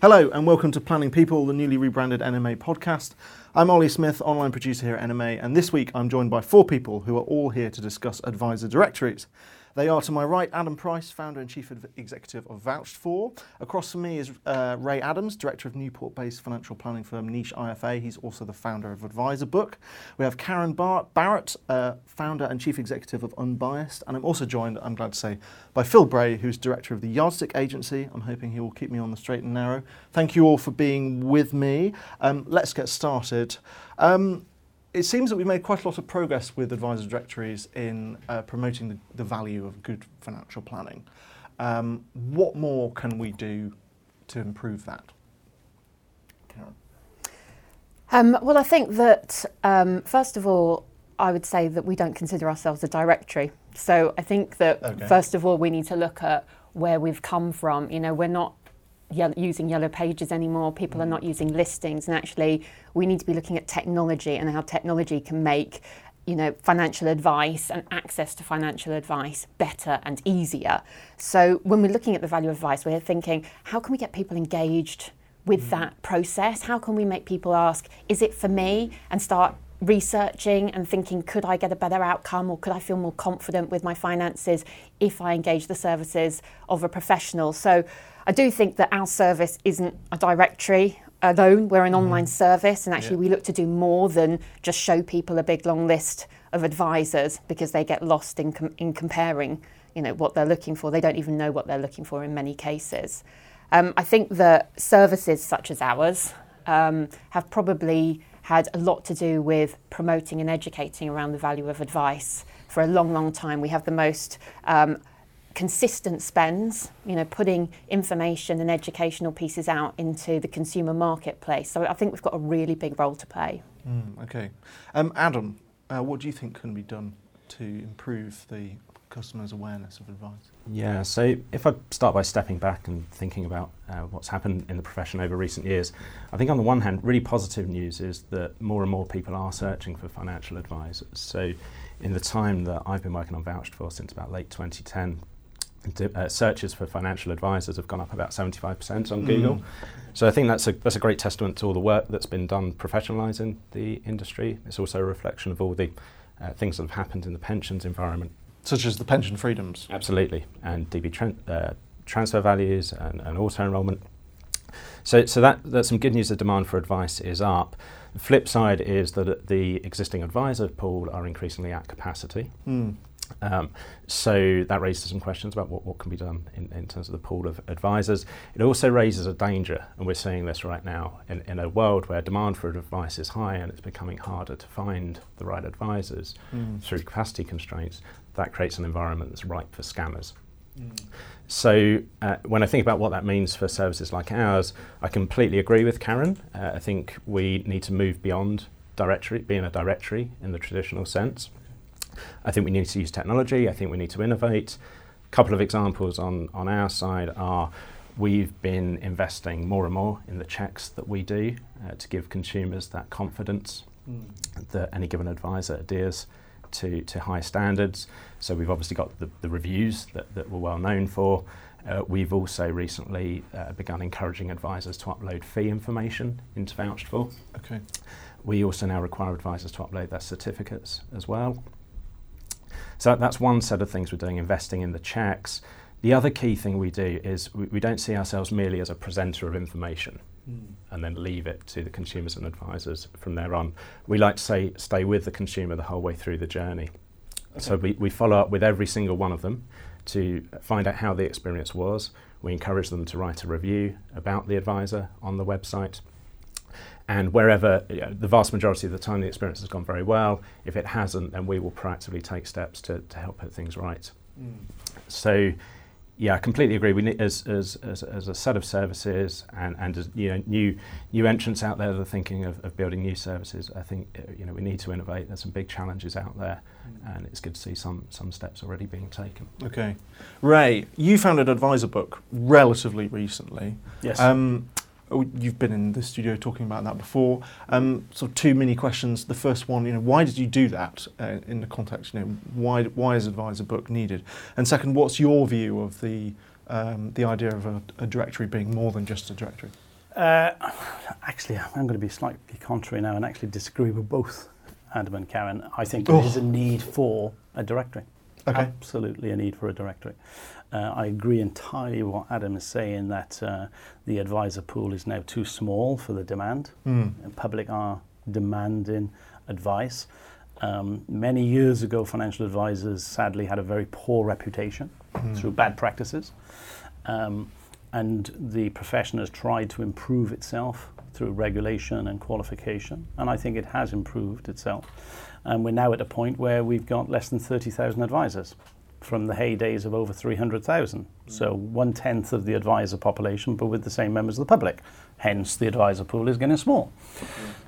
Hello, and welcome to Planning People, the newly rebranded NMA podcast. I'm Ollie Smith, online producer here at NMA, and this week I'm joined by four people who are all here to discuss advisor directories. They are to my right Adam Price, founder and chief executive of VouchedFor. Across from me is uh, Ray Adams, director of Newport based financial planning firm Niche IFA. He's also the founder of Adviserbook. We have Karen Bar- Barrett, uh, founder and chief executive of Unbiased. And I'm also joined, I'm glad to say, by Phil Bray, who's director of the Yardstick Agency. I'm hoping he will keep me on the straight and narrow. Thank you all for being with me. Um, let's get started. Um, it seems that we've made quite a lot of progress with advisor directories in uh, promoting the, the, value of good financial planning. Um, what more can we do to improve that? Karen. Um, well, I think that um, first of all, I would say that we don't consider ourselves a directory. So I think that okay. first of all, we need to look at where we've come from. You know, we're not using yellow pages anymore. People are not using listings, and actually, we need to be looking at technology and how technology can make you know financial advice and access to financial advice better and easier. So when we're looking at the value of advice, we're thinking, how can we get people engaged with mm. that process? How can we make people ask, is it for me? And start researching and thinking, could I get a better outcome or could I feel more confident with my finances if I engage the services of a professional? So I do think that our service isn't a directory alone. We're an mm. online service, and actually, yeah. we look to do more than just show people a big long list of advisors because they get lost in, com- in comparing you know, what they're looking for. They don't even know what they're looking for in many cases. Um, I think that services such as ours um, have probably had a lot to do with promoting and educating around the value of advice. For a long, long time, we have the most um, consistent spends, you know, putting information and educational pieces out into the consumer marketplace. So I think we've got a really big role to play. Mm, okay. Um, Adam, uh, what do you think can be done to improve the customers' awareness of advice? Yeah, so if I start by stepping back and thinking about uh, what's happened in the profession over recent years, I think on the one hand, really positive news is that more and more people are searching for financial advisors. So in the time that I've been working on VouchedFor since about late 2010, uh, searches for financial advisors have gone up about 75% on mm. Google. So I think that's a, that's a great testament to all the work that's been done professionalising the industry. It's also a reflection of all the uh, things that have happened in the pensions environment. Such as the pension freedoms? Absolutely, and DB uh, transfer values and, and auto enrolment. So, so that, that's some good news. The demand for advice is up. The flip side is that the existing advisor pool are increasingly at capacity. Mm. Um, so that raises some questions about what, what can be done in, in, terms of the pool of advisors. It also raises a danger, and we're seeing this right now in, in a world where demand for advice is high and it's becoming harder to find the right advisors mm. through capacity constraints. That creates an environment that's ripe for scammers. Mm. So, uh, when I think about what that means for services like ours, I completely agree with Karen. Uh, I think we need to move beyond directory, being a directory in the traditional sense. I think we need to use technology. I think we need to innovate. A couple of examples on, on our side are we've been investing more and more in the checks that we do uh, to give consumers that confidence mm. that any given advisor adheres to, to high standards. So we've obviously got the, the reviews that, that we're well known for. Uh, we've also recently uh, begun encouraging advisors to upload fee information into VouchedFor. Okay. We also now require advisors to upload their certificates as well. So that's one set of things we're doing, investing in the checks. The other key thing we do is we, we don't see ourselves merely as a presenter of information mm. and then leave it to the consumers and advisors from there on. We like to say stay with the consumer the whole way through the journey. Okay. So we, we follow up with every single one of them to find out how the experience was. We encourage them to write a review about the advisor on the website. And wherever you know, the vast majority of the time the experience has gone very well, if it hasn't, then we will proactively take steps to, to help put things right. Mm. So, yeah, I completely agree. We need, as, as, as, as, a set of services and, and as, you know, new, new entrants out there that are thinking of, of building new services, I think uh, you know, we need to innovate. There's some big challenges out there, mm. and it's good to see some, some steps already being taken. Okay. Ray, you founded Adviserbook relatively recently. Yes. Um, you've been in the studio talking about that before. Um, so two mini questions. The first one, you know, why did you do that uh, in the context? You know, why why is Adviserbook needed? And second, what's your view of the um, the idea of a, a, directory being more than just a directory? Uh, actually, I'm going to be slightly contrary now and actually disagree with both Adam and Karen. I think there is a need for a directory. Okay. Absolutely a need for a directory. Uh, I agree entirely with what Adam is saying that uh, the advisor pool is now too small for the demand. Mm. Public are demanding advice. Um, many years ago, financial advisors sadly had a very poor reputation mm. through bad practices. Um, and the profession has tried to improve itself through regulation and qualification, and I think it has improved itself. And we're now at a point where we've got less than 30,000 advisors from the heydays of over 300,000. Mm. So one tenth of the advisor population, but with the same members of the public. Hence, the advisor pool is getting small.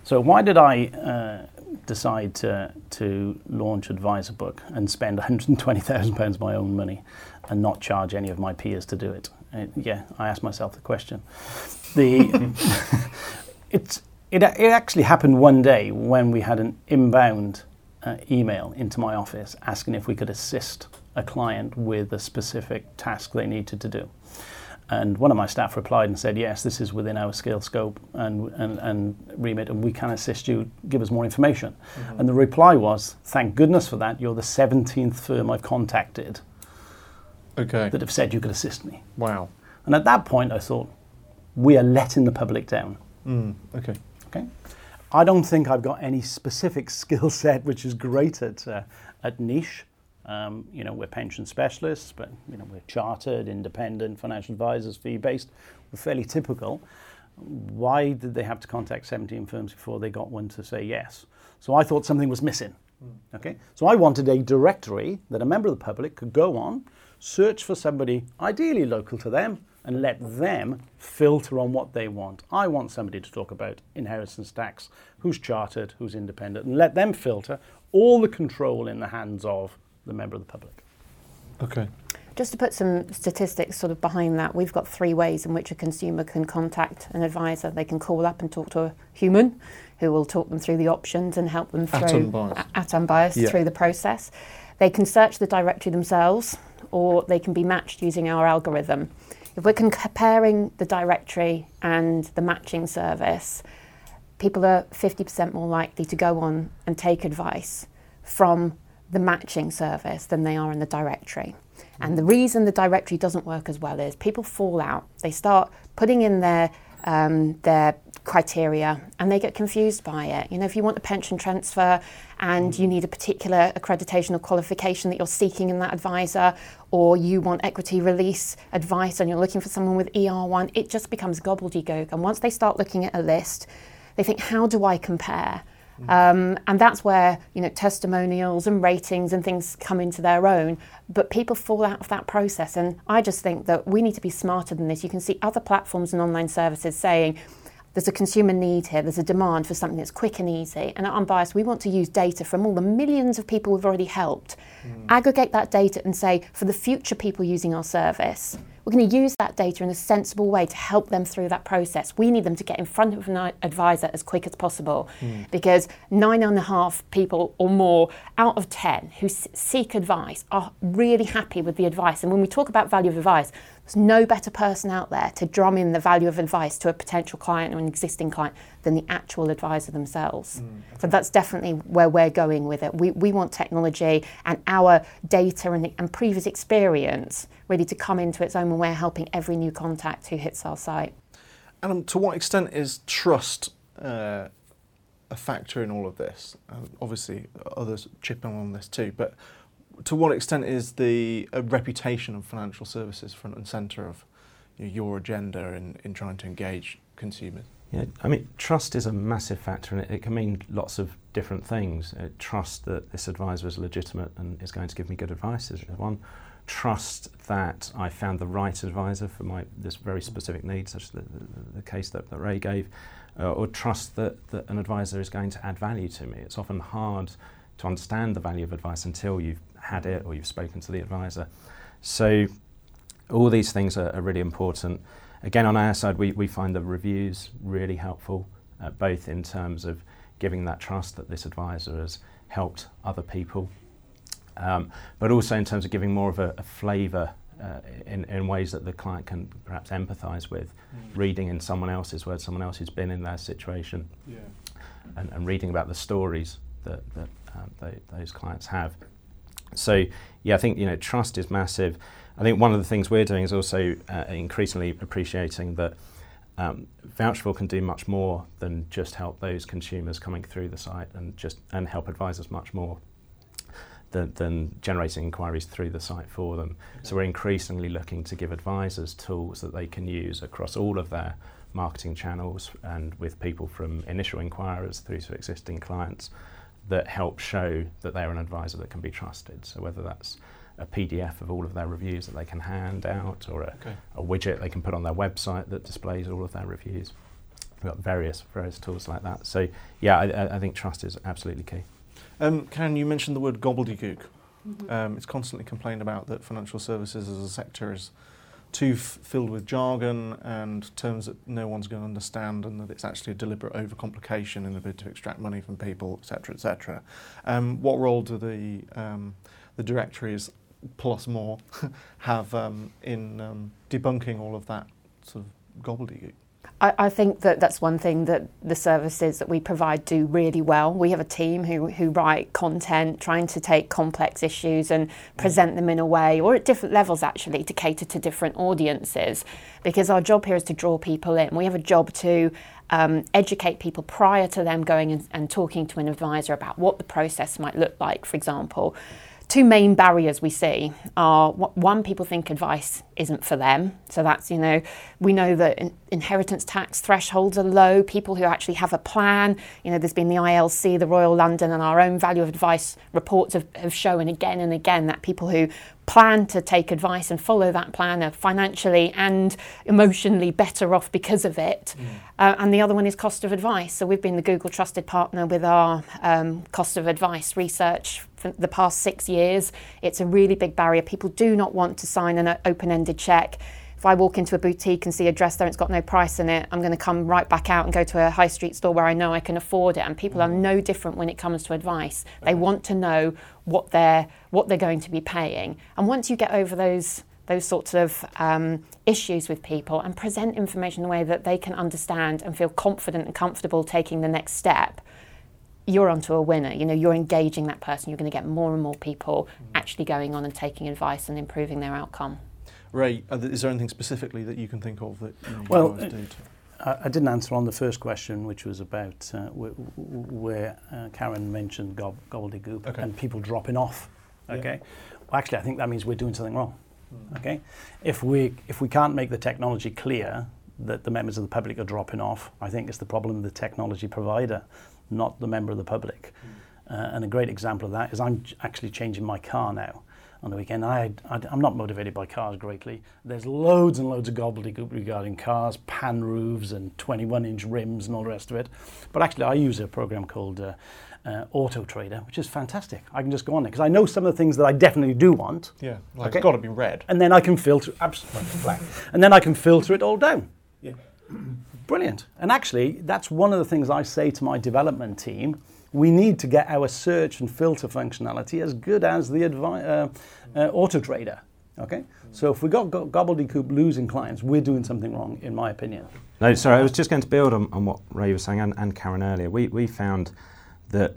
So why did I uh, decide to, to launch Adviserbook and spend £120,000 of my own money and not charge any of my peers to do it? Uh, yeah, I asked myself the question. The it's it, it actually happened one day when we had an inbound uh, email into my office asking if we could assist a client with a specific task they needed to do. And one of my staff replied and said, Yes, this is within our skill scope and, and, and remit, and we can assist you, give us more information. Mm-hmm. And the reply was, Thank goodness for that. You're the 17th firm I've contacted okay. that have said you could assist me. Wow. And at that point, I thought, We are letting the public down. Mm, okay. Okay. I don't think I've got any specific skill set which is great at, uh, at niche. Um, you know, we're pension specialists, but you know, we're chartered, independent, financial advisors, fee-based. We're fairly typical. Why did they have to contact 17 firms before they got one to say yes? So I thought something was missing. Mm. Okay, so I wanted a directory that a member of the public could go on, search for somebody ideally local to them, and let them filter on what they want. I want somebody to talk about inheritance tax, who's chartered, who's independent, and let them filter all the control in the hands of the member of the public. Okay. Just to put some statistics sort of behind that, we've got three ways in which a consumer can contact an advisor. They can call up and talk to a human who will talk them through the options and help them through at unbiased, at unbiased yeah. through the process. They can search the directory themselves or they can be matched using our algorithm. If we're comparing the directory and the matching service, people are 50% more likely to go on and take advice from the matching service than they are in the directory. And the reason the directory doesn't work as well is people fall out. They start putting in their um, their criteria and they get confused by it. You know, if you want a pension transfer and you need a particular accreditation or qualification that you're seeking in that advisor, or you want equity release advice and you're looking for someone with ER1, it just becomes gobbledygook. And once they start looking at a list, they think, how do I compare? Um, and that's where you know testimonials and ratings and things come into their own. But people fall out of that process, and I just think that we need to be smarter than this. You can see other platforms and online services saying. There's a consumer need here, there's a demand for something that's quick and easy. And at Unbiased, we want to use data from all the millions of people we've already helped, mm. aggregate that data and say, for the future people using our service, we're going to use that data in a sensible way to help them through that process. We need them to get in front of an advisor as quick as possible mm. because nine and a half people or more out of 10 who seek advice are really happy with the advice. And when we talk about value of advice, there's no better person out there to drum in the value of advice to a potential client or an existing client than the actual advisor themselves. Mm. So that's definitely where we're going with it. We, we want technology and our data and, and previous experience really to come into its own when we're helping every new contact who hits our site. And to what extent is trust uh, a factor in all of this? Uh, obviously, others chip in on this too, but to what extent is the uh, reputation of financial services front and centre of you know, your agenda in, in trying to engage consumers? Yeah, I mean, trust is a massive factor, and it, it can mean lots of different things. Uh, trust that this advisor is legitimate and is going to give me good advice is one trust that I found the right advisor for my this very specific need, such as the, the, the case that, that Ray gave, uh, or trust that, that an advisor is going to add value to me. It's often hard to understand the value of advice until you've had it or you've spoken to the advisor. So all these things are, are really important. Again, on our side, we, we find the reviews really helpful, uh, both in terms of giving that trust that this advisor has helped other people um, but also in terms of giving more of a, a flavour uh, in, in ways that the client can perhaps empathise with, mm. reading in someone else's words, someone else who's been in their situation, yeah. and, and reading about the stories that, that um, they, those clients have. So, yeah, I think you know trust is massive. I think one of the things we're doing is also uh, increasingly appreciating that um, can do much more than just help those consumers coming through the site and just and help advisors much more than, than generating inquiries through the site for them. Okay. So we're increasingly looking to give advisors tools that they can use across all of their marketing channels and with people from initial inquirers through to existing clients that help show that they're an advisor that can be trusted. So whether that's a PDF of all of their reviews that they can hand out or a, okay. a widget they can put on their website that displays all of their reviews. We've got various various tools like that. So yeah, I, I think trust is absolutely key. Um, Karen, you mentioned the word gobbledygook. Mm-hmm. Um, it's constantly complained about that financial services as a sector is too f- filled with jargon and terms that no one's going to understand, and that it's actually a deliberate overcomplication in a bid to extract money from people, etc., etc. Um, what role do the um, the directories plus more have um, in um, debunking all of that sort of gobbledygook? I, I, think that that's one thing that the services that we provide do really well. We have a team who, who write content, trying to take complex issues and present them in a way, or at different levels actually, to cater to different audiences. Because our job here is to draw people in. We have a job to um, educate people prior to them going and, and talking to an advisor about what the process might look like, for example two main barriers we see are one, people think advice isn't for them. So that's, you know, we know that in, inheritance tax thresholds are low. People who actually have a plan, you know, there's been the ILC, the Royal London, and our own value of advice reports have, have shown again and again that people who plan to take advice and follow that plan are financially and emotionally better off because of it. Mm. Uh, and the other one is cost of advice. So we've been the Google trusted partner with our um, cost of advice research the past six years. It's a really big barrier. People do not want to sign an open ended check if I walk into a boutique and see a dress there and it's got no price in it, I'm going to come right back out and go to a high street store where I know I can afford it. And people are mm. no different when it comes to advice. They want to know what they're what they're going to be paying. And once you get over those those sorts of um, issues with people and present information in a way that they can understand and feel confident and comfortable taking the next step, you're onto a winner. You know, you're engaging that person. You're going to get more and more people mm. actually going on and taking advice and improving their outcome. Ray, is there anything specifically that you can think of that you, well, guys do? I, I didn't answer on the first question, which was about uh, where, where uh, Karen mentioned gob- gobbledygook okay. and people dropping off. Okay, yeah. well, actually, I think that means we're doing something wrong. Mm. Okay, if we if we can't make the technology clear that the members of the public are dropping off, I think it's the problem of the technology provider, not the member of the public. Mm. Uh, and a great example of that is I'm actually changing my car now on the weekend. I, I, am not motivated by cars greatly. There's loads and loads of gobbledygook regarding cars, pan roofs and 21 inch rims and all the rest of it. But actually, I use a program called uh, uh, Auto Trader, which is fantastic. I can just go on there because I know some of the things that I definitely do want. Yeah, like okay? it's got to be red. And then I can filter absolutely black, and then I can filter it all down. Yeah, brilliant. And actually, that's one of the things I say to my development team we need to get our search and filter functionality as good as the advi- uh, uh, auto trader. Okay, so if we got go- gobbledygook losing clients, we're doing something wrong, in my opinion. No, sorry, I was just going to build on, on what Ray was saying and, and Karen earlier. We, we found that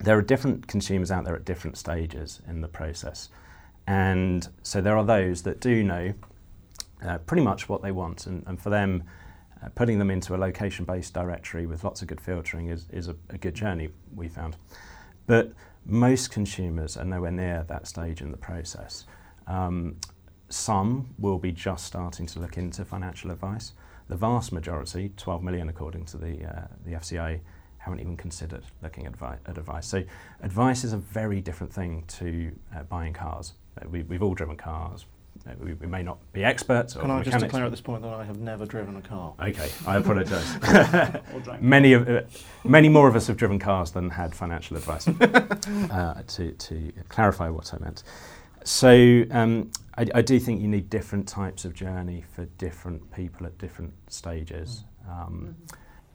there are different consumers out there at different stages in the process. And so there are those that do know uh, pretty much what they want, and, and for them, uh, putting them into a location-based directory with lots of good filtering is, is a, a, good journey, we found. But most consumers are nowhere near that stage in the process. Um, some will be just starting to look into financial advice. The vast majority, 12 million according to the, uh, the FCA, haven't even considered looking at, at advice. So advice is a very different thing to uh, buying cars. Uh, we, we've all driven cars, we, we, may not be experts. Can I just declare at this point that I have never driven a car? Okay, I apologise. many of uh, many more of us have driven cars than had financial advice. uh, to to clarify what I meant. So um, I, I, do think you need different types of journey for different people at different stages. Um,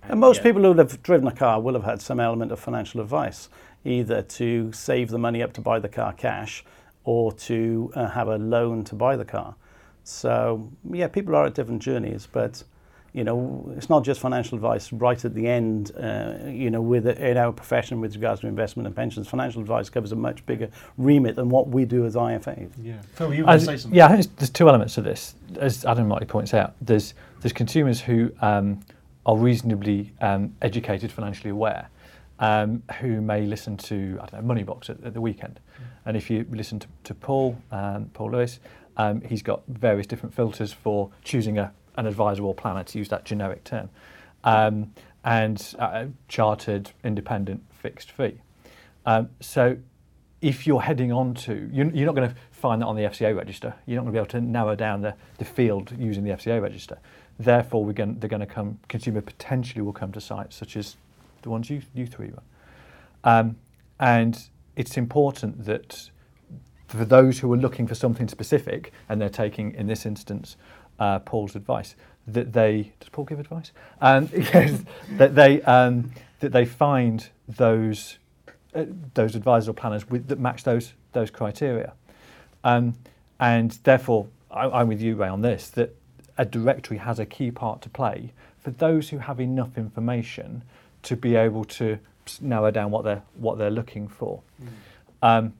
and most yeah. people who have driven a car will have had some element of financial advice, either to save the money up to buy the car cash or to uh, have a loan to buy the car. So yeah, people are at different journeys, but you know, it's not just financial advice right at the end, uh, you know, with in our profession with regards to investment and pensions. Financial advice covers a much bigger remit than what we do as IFAs. Yeah. Phil, you want to say something? Yeah, I think there's two elements to this. As Adam rightly points out, there's, there's consumers who um, are reasonably um, educated, financially aware, um, who may listen to, I don't know, Money Box at, at the weekend. Mm. And if you listen to, to Paul, um, Paul Lewis, um, he's got various different filters for choosing a an advisor or planner, to use that generic term, um, and uh, chartered, independent, fixed fee. Um, so if you're heading on to, you're, you're not going to find that on the FCA register. You're not going to be able to narrow down the, the field using the FCA register. Therefore, we're going, they're going to come, consumer potentially will come to sites such as the ones you, you three run. Um, and it's important that for those who are looking for something specific and they're taking, in this instance, uh, Paul's advice that they does Paul give advice? Um, yes, that they um, that they find those uh, those advisors or planners with, that match those those criteria, um, and therefore I, am with you Ray on this that a directory has a key part to play for those who have enough information to be able to narrow down what they're what they're looking for. Mm.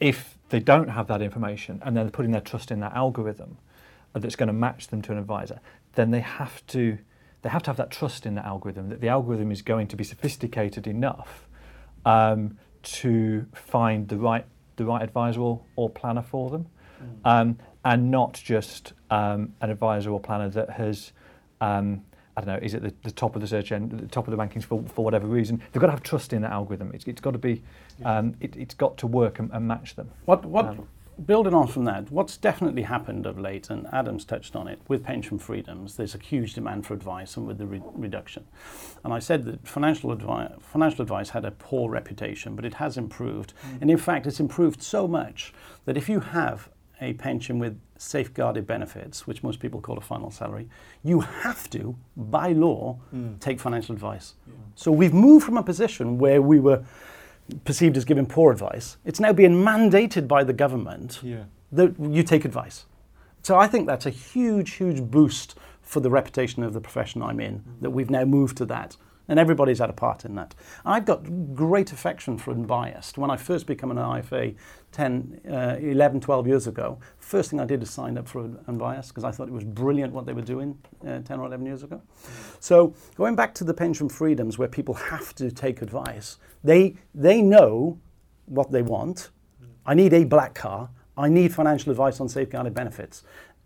if they don't have that information and they're putting their trust in that algorithm, that's going to match them to an advisor, then they have to they have to have that trust in the algorithm that the algorithm is going to be sophisticated enough um, to find the right the right advisor or, or planner for them, mm. um, and not just um, an advisor or planner that has. I don't know, is it the, the top of the search end, the top of the rankings for, for whatever reason? They've got to have trust in that algorithm. It's, it's got to be, um, it, has got to work and, and match them. What, what, um, building on from that, what's definitely happened of late, and Adam's touched on it, with pension freedoms, there's a huge demand for advice and with the re- reduction. And I said that financial, advi- financial advice had a poor reputation, but it has improved. Mm. And in fact, it's improved so much that if you have a pension with safeguarded benefits, which most people call a final salary, you have to, by law, mm. take financial advice. Yeah. So we've moved from a position where we were perceived as giving poor advice, it's now being mandated by the government yeah. that you take advice. So I think that's a huge, huge boost for the reputation of the profession I'm in, mm-hmm. that we've now moved to that. And everybody's had a part in that. I've got great affection for Unbiased. When I first became an IFA 10, uh, 11, 12 years ago, first thing I did is sign up for Unbiased because I thought it was brilliant what they were doing uh, 10 or 11 years ago. So going back to the pension freedoms where people have to take advice, they, they know what they want. I need a black car. I need financial advice on safeguarded benefits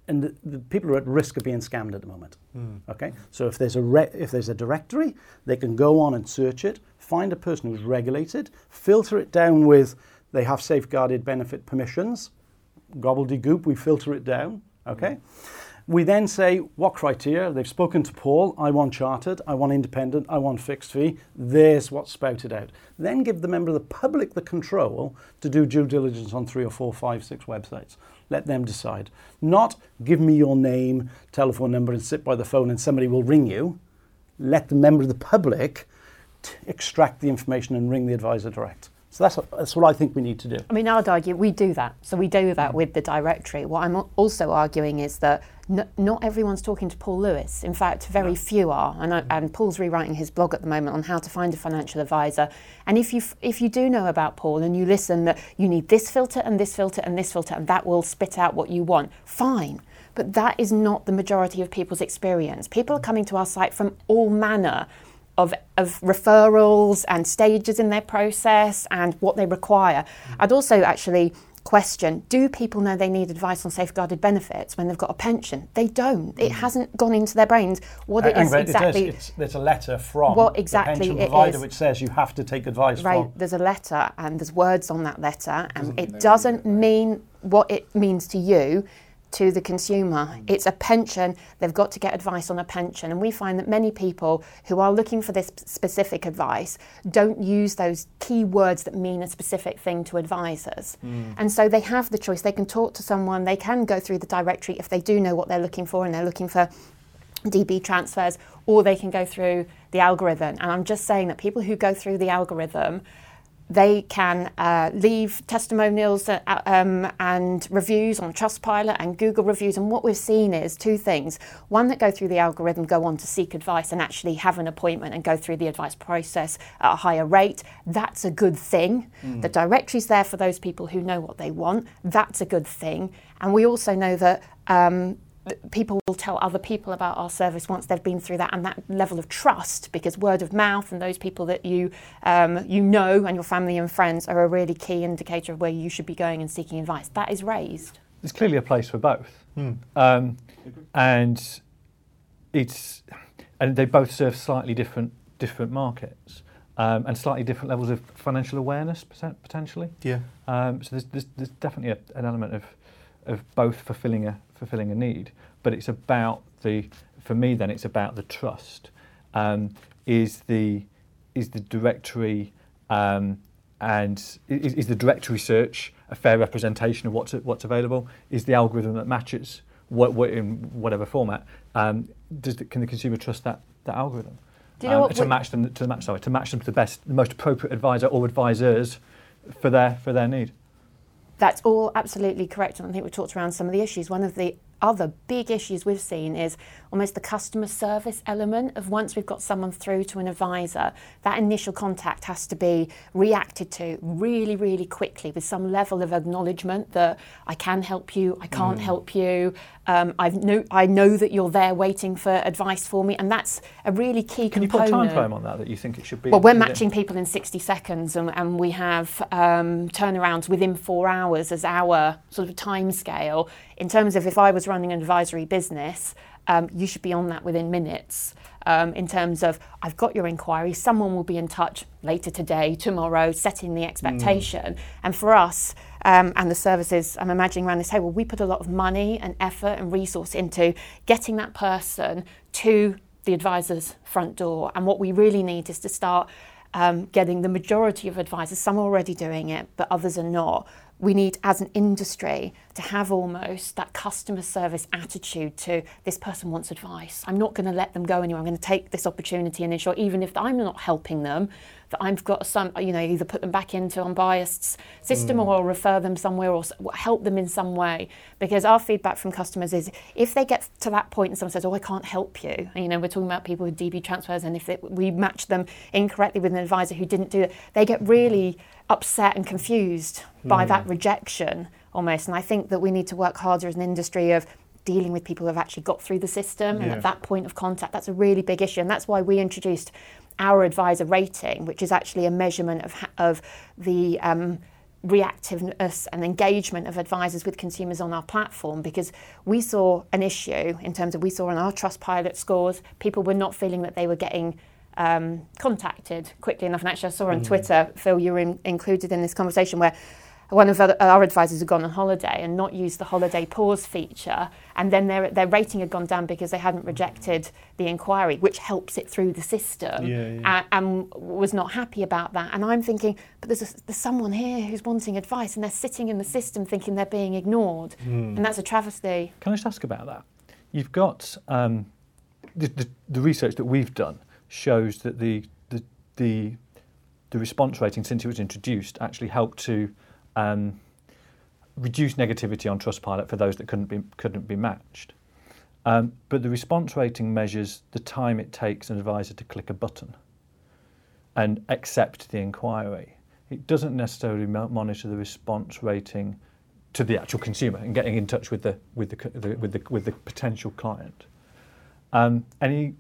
and the, the, people are at risk of being scammed at the moment. Mm. Okay, so if there's a re- if there's a directory, they can go on and search it, find a person who's regulated, filter it down with they have safeguarded benefit permissions, gobbledygook. We filter it down. Okay. Mm. We then say what criteria. They've spoken to Paul. I want chartered. I want independent. I want fixed fee. There's what's spouted out. Then give the member of the public the control to do due diligence on three or four, five, six websites. Let them decide. Not give me your name, telephone number, and sit by the phone and somebody will ring you. Let the member of the public t- extract the information and ring the advisor direct. So that's, that's what I think we need to do. I mean, I'd argue we do that. So we do that with the directory. What I'm also arguing is that n- not everyone's talking to Paul Lewis. In fact, very few are. And, I, and Paul's rewriting his blog at the moment on how to find a financial advisor. And if you, f- if you do know about Paul and you listen that you need this filter and this filter and this filter, and that will spit out what you want, fine. But that is not the majority of people's experience. People are coming to our site from all manner of, of referrals and stages in their process and what they require. Mm. I'd also actually question do people know they need advice on safeguarded benefits when they've got a pension they don't it mm. hasn't gone into their brains what it is exactly it is, there's a letter from what exactly the pension provider which says you have to take advice right from. there's a letter and there's words on that letter and doesn't it doesn't mean what it means to you to the consumer. It's a pension, they've got to get advice on a pension. And we find that many people who are looking for this specific advice don't use those key words that mean a specific thing to advisors. Mm. And so they have the choice. They can talk to someone, they can go through the directory if they do know what they're looking for and they're looking for DB transfers, or they can go through the algorithm. And I'm just saying that people who go through the algorithm they can uh, leave testimonials uh, um, and reviews on Trustpilot and Google reviews. And what we've seen is two things. One, that go through the algorithm, go on to seek advice and actually have an appointment and go through the advice process at a higher rate. That's a good thing. Mm. The directory's there for those people who know what they want. That's a good thing. And we also know that um, people will tell other people about our service once they've been through that and that level of trust because word of mouth and those people that you um, you know and your family and friends are a really key indicator of where you should be going and seeking advice. That is raised. There's clearly a place for both. Hmm. um, and it's and they both serve slightly different different markets um, and slightly different levels of financial awareness potentially. Yeah. Um, so there's, there's, there's definitely a, an element of of both fulfilling a fulfilling a need, but it's about the for me then it's about the trust. Um, is the is the directory um, and is, is, the directory search a fair representation of what's what's available? Is the algorithm that matches what, what in whatever format? Um, does the, can the consumer trust that that algorithm? You know um, to match them to match sorry to match them to the best, the most appropriate advisor or advisors for their for their need. That's all absolutely correct. And I think we talked around some of the issues. One of the other big issues we've seen is almost the customer service element of once we've got someone through to an advisor, that initial contact has to be reacted to really, really quickly with some level of acknowledgement that I can help you, I can't mm. help you, um, i know, I know that you're there waiting for advice for me, and that's a really key can component. Can you put a time frame on that that you think it should be? Well, we're matching people in 60 seconds, and, and we have um, turnarounds within four hours as our sort of time scale. In terms of if I was running an advisory business, um, you should be on that within minutes. Um, in terms of, I've got your inquiry, someone will be in touch later today, tomorrow, setting the expectation. Mm. And for us, um, and the services I'm imagining around this table, we put a lot of money and effort and resource into getting that person to the advisor's front door. And what we really need is to start um, getting the majority of advisors, some are already doing it, but others are not, we need, as an industry, to have almost that customer service attitude to this person wants advice. I'm not going to let them go anywhere. I'm going to take this opportunity and ensure, even if I'm not helping them, that I've got some, you know, either put them back into unbiased system mm. or refer them somewhere or help them in some way. Because our feedback from customers is if they get to that point and someone says, "Oh, I can't help you," and, you know, we're talking about people with DB transfers, and if it, we match them incorrectly with an advisor who didn't do it, they get really upset and confused mm. by that rejection almost. And I think that we need to work harder as an industry of dealing with people who have actually got through the system yeah. and at that point of contact that's a really big issue and that's why we introduced our advisor rating, which is actually a measurement of, of the um, reactiveness and engagement of advisors with consumers on our platform because we saw an issue in terms of we saw on our Trustpilot scores, people were not feeling that they were getting um, contacted quickly enough. And actually, I saw on mm. Twitter, Phil, you were in, included in this conversation where one of our advisors had gone on holiday and not used the holiday pause feature, and then their their rating had gone down because they hadn't rejected the inquiry, which helps it through the system, yeah, yeah. And, and, was not happy about that. And I'm thinking, but there's a, there's someone here who's wanting advice, and they're sitting in the system thinking they're being ignored, mm. and that's a travesty. Can I just ask about that? You've got um, the, the, the research that we've done shows that the the the the response rating since it was introduced actually helped to um, reduce negativity on Trustpilot for those that couldn't be, couldn't be matched. Um, but the response rating measures the time it takes an advisor to click a button and accept the inquiry. It doesn't necessarily monitor the response rating to the actual consumer and getting in touch with the with the, the with the with the potential client. Um, any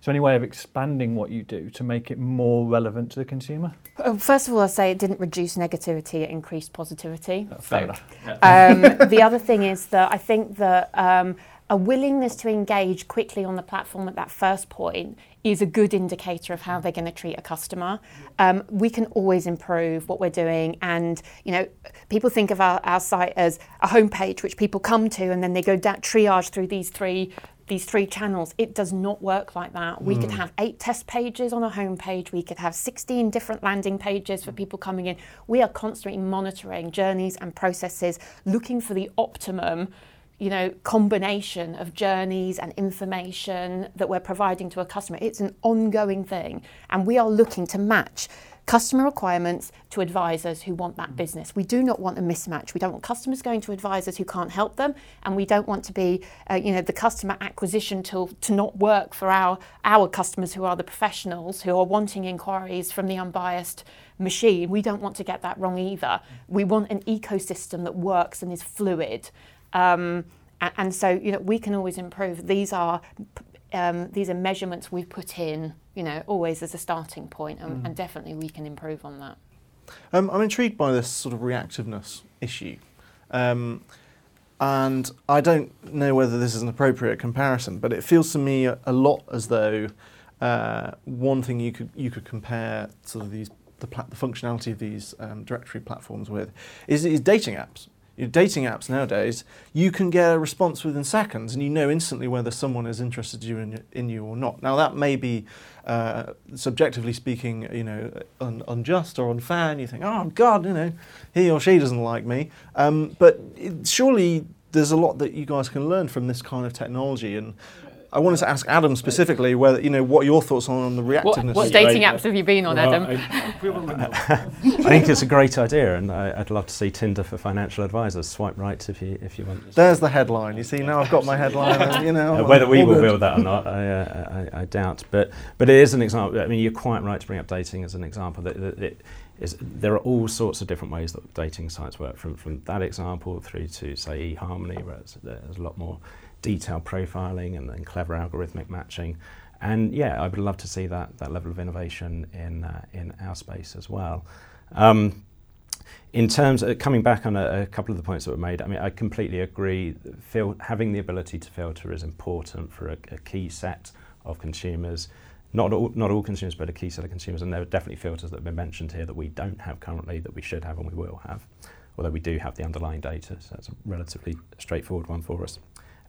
so, any way of expanding what you do to make it more relevant to the consumer? First of all, I'll say it didn't reduce negativity, it increased positivity. Oh, fair enough. Um, the other thing is that I think that um, a willingness to engage quickly on the platform at that first point is a good indicator of how they're going to treat a customer. Um, we can always improve what we're doing, and you know, people think of our, our site as a homepage which people come to, and then they go down, triage through these three these three channels. It does not work like that. We mm. could have eight test pages on a homepage. We could have 16 different landing pages for people coming in. We are constantly monitoring journeys and processes, looking for the optimum you know, combination of journeys and information that we're providing to a customer. It's an ongoing thing, and we are looking to match customer requirements to advisors who want that business. We do not want a mismatch. We don't want customers going to advisors who can't help them, and we don't want to be, uh, you know, the customer acquisition tool to not work for our our customers who are the professionals who are wanting inquiries from the unbiased machine. We don't want to get that wrong either. We want an ecosystem that works and is fluid. Um, and, and so, you know, we can always improve. These are um, these are measurements we've put in, you know, always as a starting point, and, mm. and definitely we can improve on that. Um, I'm intrigued by this sort of reactiveness issue. Um, and I don't know whether this is an appropriate comparison, but it feels to me a, a lot as though uh, one thing you could you could compare sort of these the, pla- the functionality of these um, directory platforms with is, is dating apps your dating apps nowadays, you can get a response within seconds, and you know instantly whether someone is interested you in, in you or not. Now that may be, uh, subjectively speaking, you know, un- unjust or unfair, and you think, oh God, you know, he or she doesn't like me. Um, but it, surely there's a lot that you guys can learn from this kind of technology, and I wanted to ask Adam specifically whether you know what your thoughts are on the reactiveness. What, what dating apps have you been on, well, Adam? I, I, think it's a great idea, and I, would love to see Tinder for financial advisors. Swipe right if you if you want. There's the headline. You see, now I've got my headline. And, you know, uh, whether we will build that or not, I, uh, I, doubt. But but it is an example. I mean, you're quite right to bring up dating as an example. That, that it, is, there are all sorts of different ways that dating sites work, from, from that example through to, say, eHarmony, where there's a lot more detailed profiling and, and, clever algorithmic matching. And yeah, I would love to see that, that level of innovation in, uh, in our space as well. Um, in terms of coming back on a, a, couple of the points that were made, I mean, I completely agree. Fil- having the ability to filter is important for a, a, key set of consumers. Not all, not all consumers, but a key set of consumers. And there are definitely filters that have been mentioned here that we don't have currently that we should have and we will have, although we do have the underlying data. So that's a relatively straightforward one for us.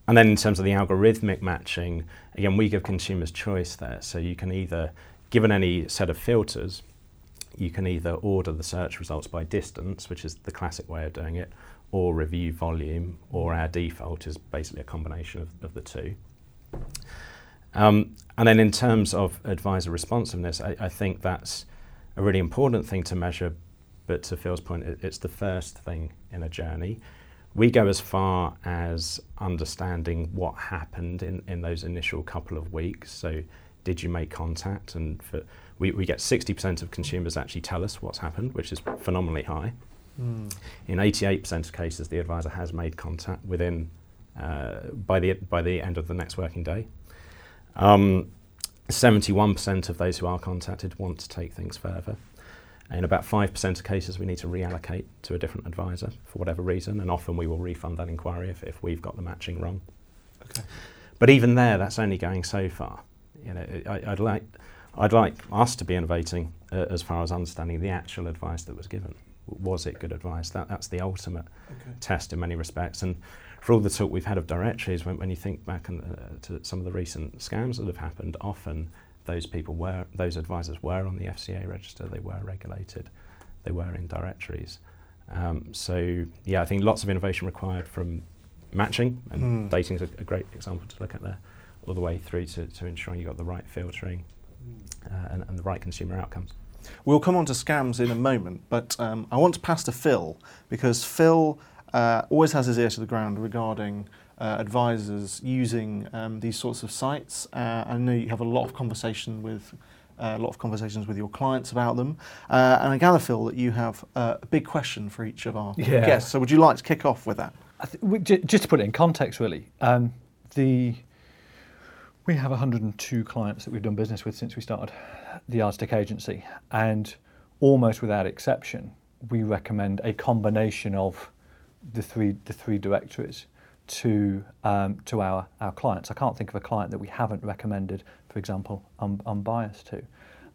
And then in terms of the algorithmic matching, again, we give consumers choice there. So you can either, given any set of filters, you can either order the search results by distance, which is the classic way of doing it, or review volume, or our default is basically a combination of, of the two. Um, and then in terms of advisor responsiveness, I, I, think that's a really important thing to measure. But to Phil's point, it, it's the first thing in a journey we go as far as understanding what happened in, in those initial couple of weeks. So, did you make contact? And for, we, we get 60% of consumers actually tell us what's happened, which is phenomenally high. Mm. In 88% of cases, the advisor has made contact within uh, by the by the end of the next working day. Um, 71% of those who are contacted want to take things further. In about 5% of cases, we need to reallocate to a different advisor for whatever reason, and often we will refund that inquiry if, if we've got the matching wrong. Okay. But even there, that's only going so far. You know, I, would like, I'd like us to be innovating uh, as far as understanding the actual advice that was given. Was it good advice? That, that's the ultimate okay. test in many respects. And for all the talk we've had of directories, when, when you think back on, uh, to some of the recent scams that have happened, often those people were, those advisors were on the FCA register, they were regulated, they were in directories. Um, so, yeah, I think lots of innovation required from matching, and mm. dating is a, a, great example to look at there, all the way through to, to ensuring you've got the right filtering uh, and, and, the right consumer outcomes. We'll come on to scams in a moment, but um, I want to pass to Phil because Phil uh, always has his ear to the ground regarding uh, advisors using um, these sorts of sites. Uh, I know you have a lot of conversation with uh, a lot of conversations with your clients about them, uh, and I gather, Phil, that you have uh, a big question for each of our yeah. guests. So, would you like to kick off with that? Th- just to put it in context, really, um, the we have 102 clients that we've done business with since we started the Yardstick agency, and almost without exception, we recommend a combination of the three the three directories to um, to our our clients. I can't think of a client that we haven't recommended, for example, un- unbiased to,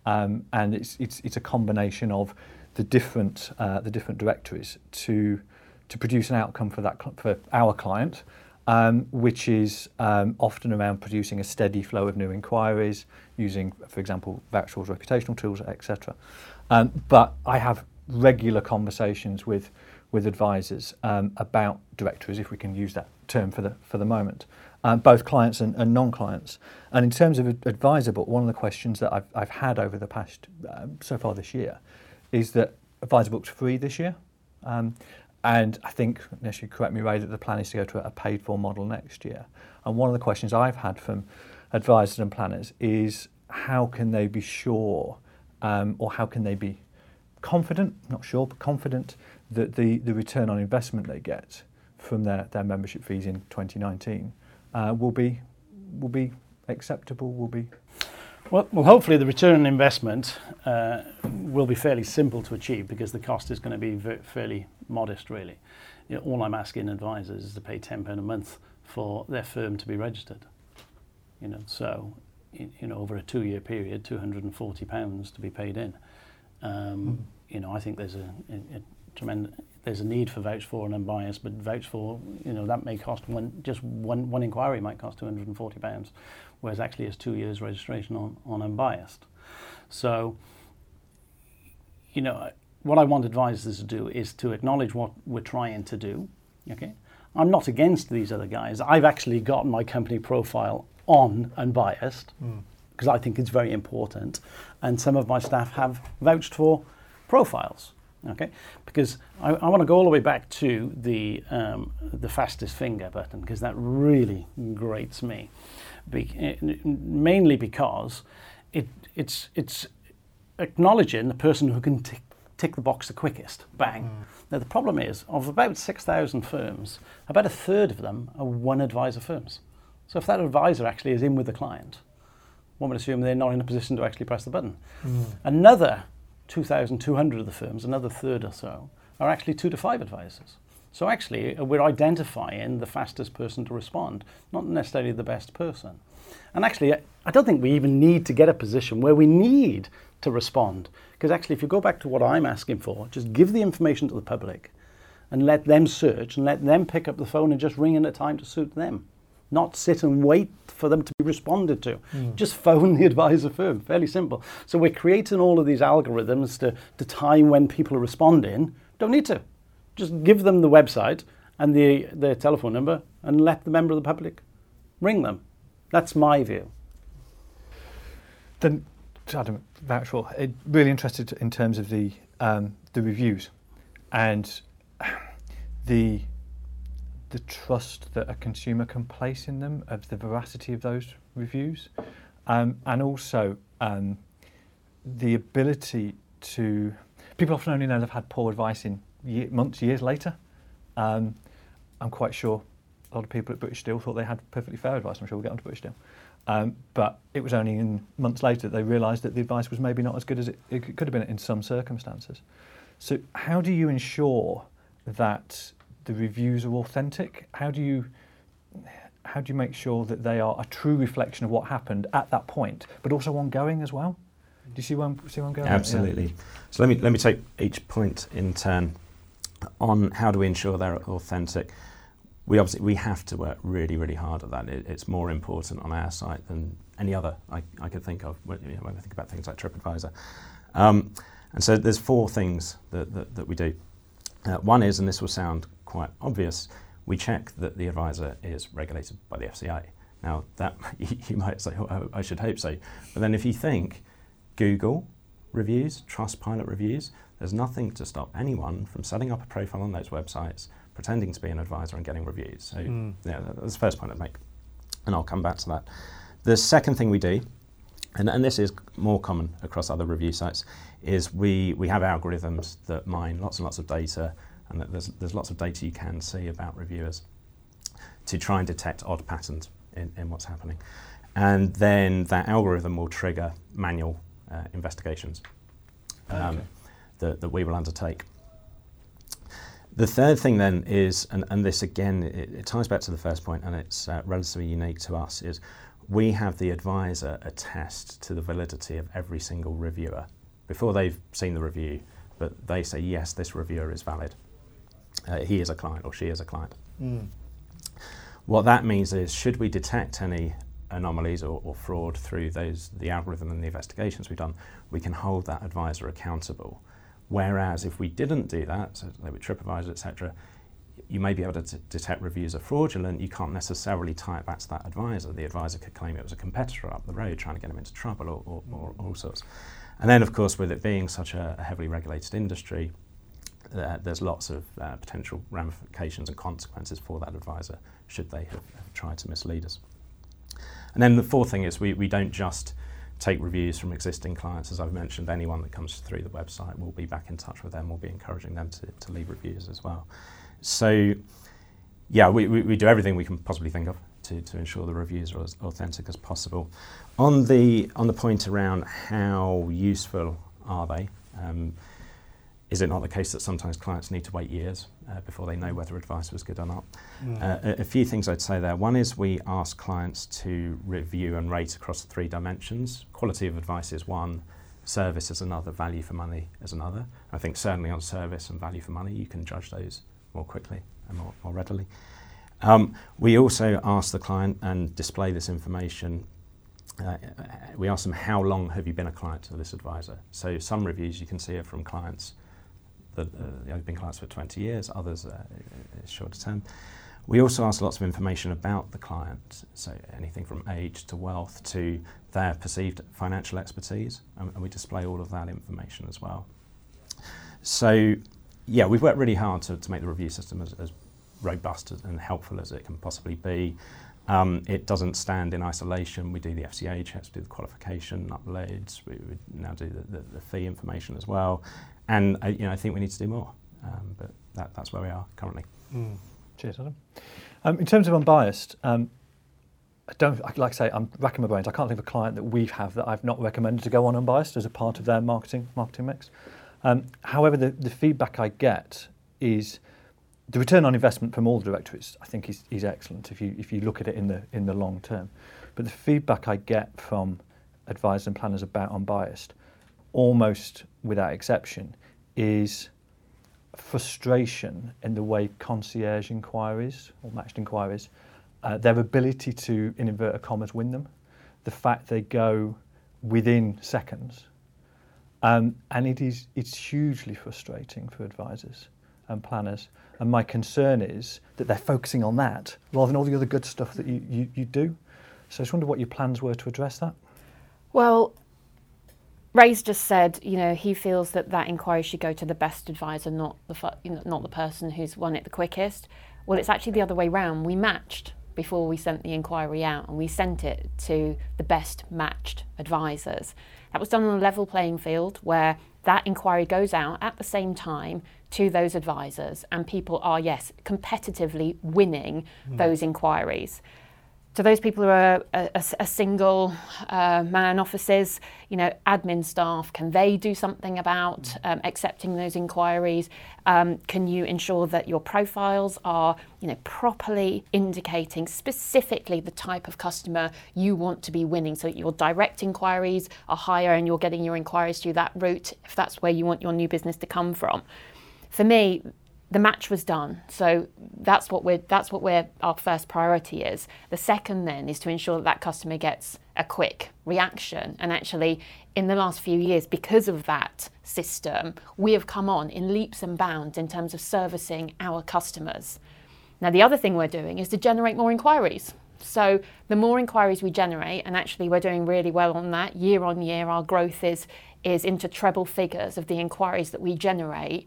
um, and it's it's it's a combination of the different uh, the different directories to to produce an outcome for that for our client. Um, which is um, often around producing a steady flow of new inquiries using, for example, VouchedFor's reputational tools, etc. Um, but I have regular conversations with with advisors um, about directories, if we can use that term for the for the moment. uh, both clients and, and non-clients. And in terms of Adviserbook, one of the questions that I've, I've had over the past um, so far this year is that Adviserbook's free this year. Um, and I think, unless you correct me, Ray, that the plan is to go to a paid for model next year. And one of the questions I've had from advisors and planners is how can they be sure um, or how can they be confident, not sure, but confident that the, the return on investment they get from their, their membership fees in 2019 uh, will be will be acceptable, will be well, well, hopefully the return on investment uh, will be fairly simple to achieve because the cost is going to be fairly modest, really. You know, all I'm asking advisors is to pay £10 a month for their firm to be registered. You know, so you know, over a two-year period, £240 to be paid in. Um, mm. You know, I think there's a, a, a tremendous there's a need for VouchedFor and unbiased, but VouchedFor, you know, that may cost one just one one inquiry might cost 240 pounds, whereas actually it's two years registration on on unbiased. So, you know, what I want advisors to do is to acknowledge what we're trying to do. Okay, I'm not against these other guys. I've actually got my company profile on unbiased because mm. I think it's very important, and some of my staff have VouchedFor profiles. Okay, because I, I want to go all the way back to the um, the fastest finger button because that really grates me, Be- mainly because it it's it's acknowledging the person who can tick, tick the box the quickest. Bang. Mm. Now the problem is of about six thousand firms, about a third of them are one advisor firms. So if that advisor actually is in with the client, one would assume they're not in a position to actually press the button. Mm. Another 2,200 of the firms, another third or so, are actually two to five advisors. So actually, uh, we're identifying the fastest person to respond, not necessarily the best person. And actually, I don't think we even need to get a position where we need to respond. Because actually, if you go back to what I'm asking for, just give the information to the public and let them search and let them pick up the phone and just ring in a time to suit them not sit and wait for them to be responded to. Mm. Just phone the advisor firm. Fairly simple. So we're creating all of these algorithms to, to time when people are responding. Don't need to. Just give them the website and the, their telephone number and let the member of the public ring them. That's my view. Then, Adam, VouchedFor really interested in terms of the um, the reviews and the the trust that a consumer can place in them, of the veracity of those reviews, um, and also um, the ability to. People often only know they've had poor advice in year, months, years later. Um, I'm quite sure a lot of people at British Steel thought they had perfectly fair advice. I'm sure we'll get onto British Steel. Um, but it was only in months later that they realised that the advice was maybe not as good as it, it could have been in some circumstances. So, how do you ensure that the reviews are authentic? How do you how do you make sure that they are a true reflection of what happened at that point, but also ongoing as well? Do you see where I'm, see where I'm going? Absolutely. Yeah. So let me let me take each point in turn. On how do we ensure they're authentic? We obviously we have to work really really hard at that. It, it's more important on our site than any other I, I could think of when, you know, when I think about things like TripAdvisor. Um, and so there's four things that, that, that we do. Uh, one is, and this will sound quite obvious, we check that the advisor is regulated by the FCA. Now, that you might say, oh, I should hope so. But then if you think Google reviews, Trustpilot reviews, there's nothing to stop anyone from setting up a profile on those websites, pretending to be an advisor and getting reviews. So, mm. yeah, that's the first point I'd make. And I'll come back to that. The second thing we do, and, and this is more common across other review sites, is we, we have algorithms that mine lots and lots of data and there's, there's lots of data you can see about reviewers to try and detect odd patterns in, in what's happening. And then that algorithm will trigger manual uh, investigations um, okay. that, that we will undertake. The third thing then is, and, and this again, it, it, ties back to the first point, and it's uh, relatively unique to us, is we have the advisor attest to the validity of every single reviewer before they've seen the review, but they say, yes, this reviewer is valid uh, he is a client or she is a client. Mm. What that means is, should we detect any anomalies or, or, fraud through those the algorithm and the investigations we've done, we can hold that advisor accountable. Whereas if we didn't do that, so would TripAdvisor, etc., you may be able to t- detect reviews are fraudulent. You can't necessarily tie it back to that advisor. The advisor could claim it was a competitor up the road trying to get him into trouble or, or, or all sorts. And then, of course, with it being such a, a heavily regulated industry, there's lots of uh, potential ramifications and consequences for that advisor should they have, have, tried to mislead us. And then the fourth thing is we, we don't just take reviews from existing clients. As I've mentioned, anyone that comes through the website, we'll be back in touch with them. We'll be encouraging them to, to leave reviews as well. So, yeah, we, we, we do everything we can possibly think of to, to ensure the reviews are as authentic as possible. On the, on the point around how useful are they, um, is it not the case that sometimes clients need to wait years uh, before they know whether advice was good or not? Mm. Uh, a, a, few things I'd say there. One is we ask clients to review and rate across three dimensions. Quality of advice is one, service is another, value for money is another. I think certainly on service and value for money, you can judge those more quickly and more, more readily. Um, we also ask the client and display this information. Uh, we ask them, how long have you been a client of this advisor? So some reviews you can see are from clients that uh, have been clients for 20 years, others uh, shorter term. We also ask lots of information about the client, so anything from age to wealth to their perceived financial expertise, and, and we display all of that information as well. So yeah, we've worked really hard to, to make the review system as, as robust and helpful as it can possibly be. Um, it doesn't stand in isolation. We do the FCA checks, we do the qualification uploads, we, we now do the, the, the, fee information as well. And uh, you know, I think we need to do more, um, but that, that's where we are currently. Mm. Cheers, Adam. Um, in terms of unbiased, um, I don't like I say I'm racking my brains. I can't think of a client that we have have that I've not recommended to go on unbiased as a part of their marketing marketing mix. Um, however, the, the feedback I get is the return on investment from all the directories. I think is, is excellent if you if you look at it in the in the long term. But the feedback I get from advisors and planners about unbiased, almost without exception, is frustration in the way concierge inquiries or matched inquiries, uh, their ability to, in inverted commas, win them, the fact they go within seconds um, and it is it's hugely frustrating for advisors and planners. And my concern is that they're focusing on that rather than all the other good stuff that you, you, you do. So I just wonder what your plans were to address that. Well, Ray's just said, you know, he feels that that inquiry should go to the best advisor, not the you know, not the person who's won it the quickest. Well, it's actually the other way round. We matched before we sent the inquiry out, and we sent it to the best matched advisors. That was done on a level playing field where that inquiry goes out at the same time to those advisors, and people are, yes, competitively winning mm. those inquiries to those people who are a, a, a single uh, man offices, you know, admin staff, can they do something about um, accepting those inquiries? Um, can you ensure that your profiles are, you know, properly indicating specifically the type of customer you want to be winning, so that your direct inquiries are higher and you're getting your inquiries through that route, if that's where you want your new business to come from. For me, the match was done. So that's what we're that's what we're our first priority is. The second then is to ensure that that customer gets a quick reaction. And actually, in the last few years, because of that system, we have come on in leaps and bounds in terms of servicing our customers. Now, the other thing we're doing is to generate more inquiries. So the more inquiries we generate, and actually we're doing really well on that year on year, our growth is is into treble figures of the inquiries that we generate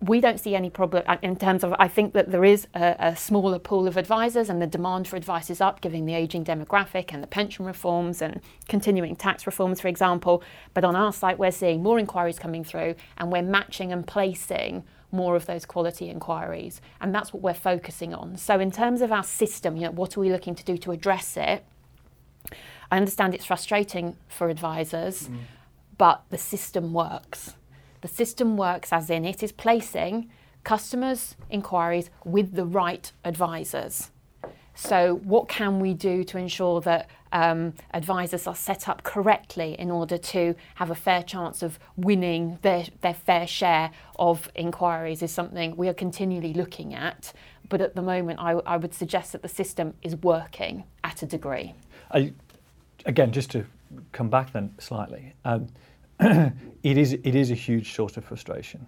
we don't see any problem uh, in terms of. I think that there is a, a, smaller pool of advisors, and the demand for advice is up, given the ageing demographic and the pension reforms and continuing tax reforms, for example. But on our site, we're seeing more inquiries coming through, and we're matching and placing more of those quality inquiries, and that's what we're focusing on. So, in terms of our system, you know, what are we looking to do to address it? I understand it's frustrating for advisors, mm. but the system works. The system works as in it is placing customers' inquiries with the right advisors. So, what can we do to ensure that um, advisors are set up correctly in order to have a fair chance of winning their, their fair share of inquiries is something we are continually looking at. But at the moment, I, I would suggest that the system is working at a degree. I, again, just to come back then slightly, um, it is it is a huge source of frustration,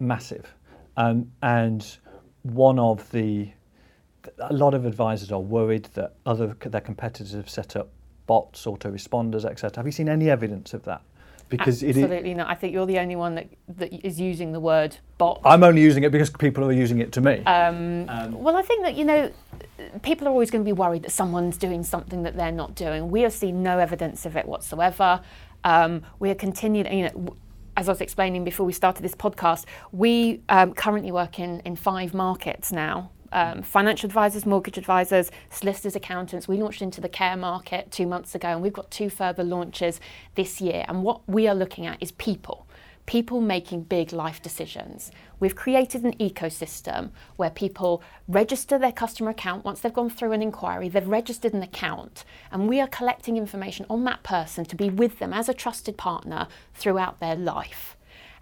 massive, um, and one of the a lot of advisors are worried that other their competitors have set up bots, autoresponders, etc. Have you seen any evidence of that? Because absolutely not. I think you're the only one that, that is using the word bot. I'm only using it because people are using it to me. Um, um, well, I think that you know, people are always going to be worried that someone's doing something that they're not doing. We have seen no evidence of it whatsoever. Um, we are continuing. You know, as I was explaining before we started this podcast, we um, currently work in, in five markets now um, financial advisors, mortgage advisors, solicitors, accountants. We launched into the care market two months ago, and we've got two further launches this year. And what we are looking at is people. People making big life decisions. We've created an ecosystem where people register their customer account once they've gone through an inquiry, they've registered an account, and we are collecting information on that person to be with them as a trusted partner throughout their life.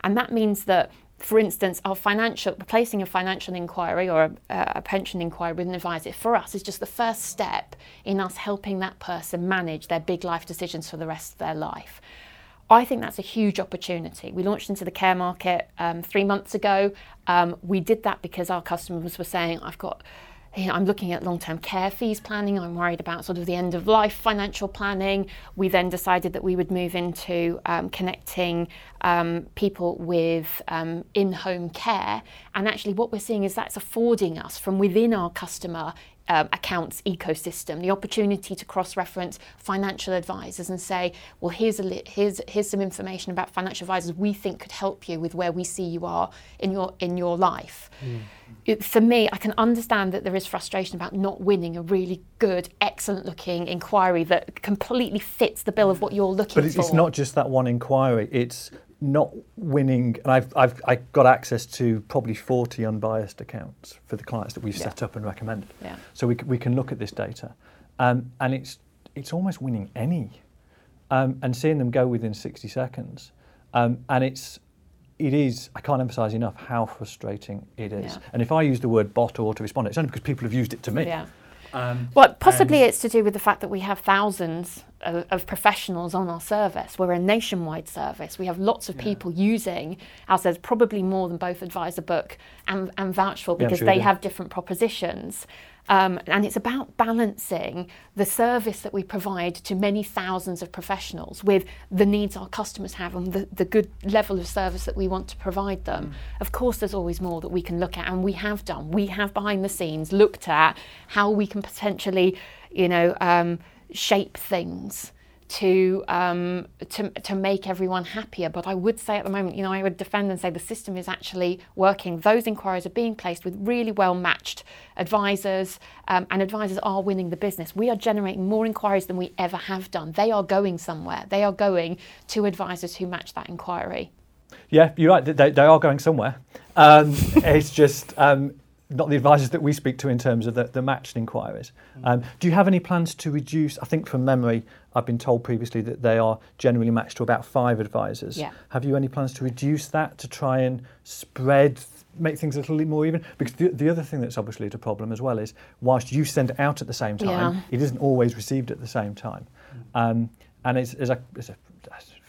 And that means that for instance, our financial replacing a financial inquiry or a, a, pension inquiry with an advisor for us is just the first step in us helping that person manage their big life decisions for the rest of their life. I think that's a huge opportunity. We launched into the care market um, three months ago. Um, we did that because our customers were saying, "I've got." you know, I'm looking at long term care fees planning. I'm worried about sort of the end of life financial planning. We then decided that we would move into um, connecting um, people with um, in home care. And actually, what we're seeing is that's affording us from within our customer um, accounts ecosystem, the opportunity to cross-reference financial advisors and say, well, here's a li- here's here's some information about financial advisors we think could help you with where we see you are in your in your life. Mm it, for me, I can understand that there is frustration about not winning a really good, excellent looking inquiry that completely fits the bill of what you're looking but it's, for. But it's not just that one inquiry, it's not winning. And I've, I've I got access to probably 40 unbiased accounts for the clients that we've yeah. set up and recommended. Yeah. So we, we can look at this data. Um, and it's, it's almost winning any um, and seeing them go within 60 seconds. Um, and it's it is, I can't emphasize enough how frustrating it is. Yeah. And if I use the word bot or autoresponder, it's only because people have used it to me. Yeah. Um, well, possibly it's to do with the fact that we have thousands of, of, professionals on our service. We're a nationwide service. We have lots of yeah. people using our service, probably more than both Adviserbook and, and VouchedFor because yeah, sure they have different propositions. Um, and it's about balancing the service that we provide to many thousands of professionals with the needs our customers have and the, the good level of service that we want to provide them. Mm. Of course, there's always more that we can look at, and we have done. We have behind the scenes looked at how we can potentially, you know, um, shape things to, um, to to make everyone happier. But I would say at the moment, you know, I would defend and say the system is actually working. Those inquiries are being placed with really well matched advisors, um, and advisors are winning the business. We are generating more inquiries than we ever have done. They are going somewhere. They are going to advisors who match that inquiry. Yeah, you're right. They, they are going somewhere. Um, it's just um, not the advisors that we speak to in terms of the, the matched inquiries. Mm. Um, do you have any plans to reduce? I think from memory, I've been told previously that they are generally matched to about five advisors. Yeah. Have you any plans to reduce that to try and spread, make things a little bit more even? Because the, the other thing that's obviously a problem as well is whilst you send it out at the same time, yeah. it isn't always received at the same time. Mm. Um, and it's, it's, a, it's a,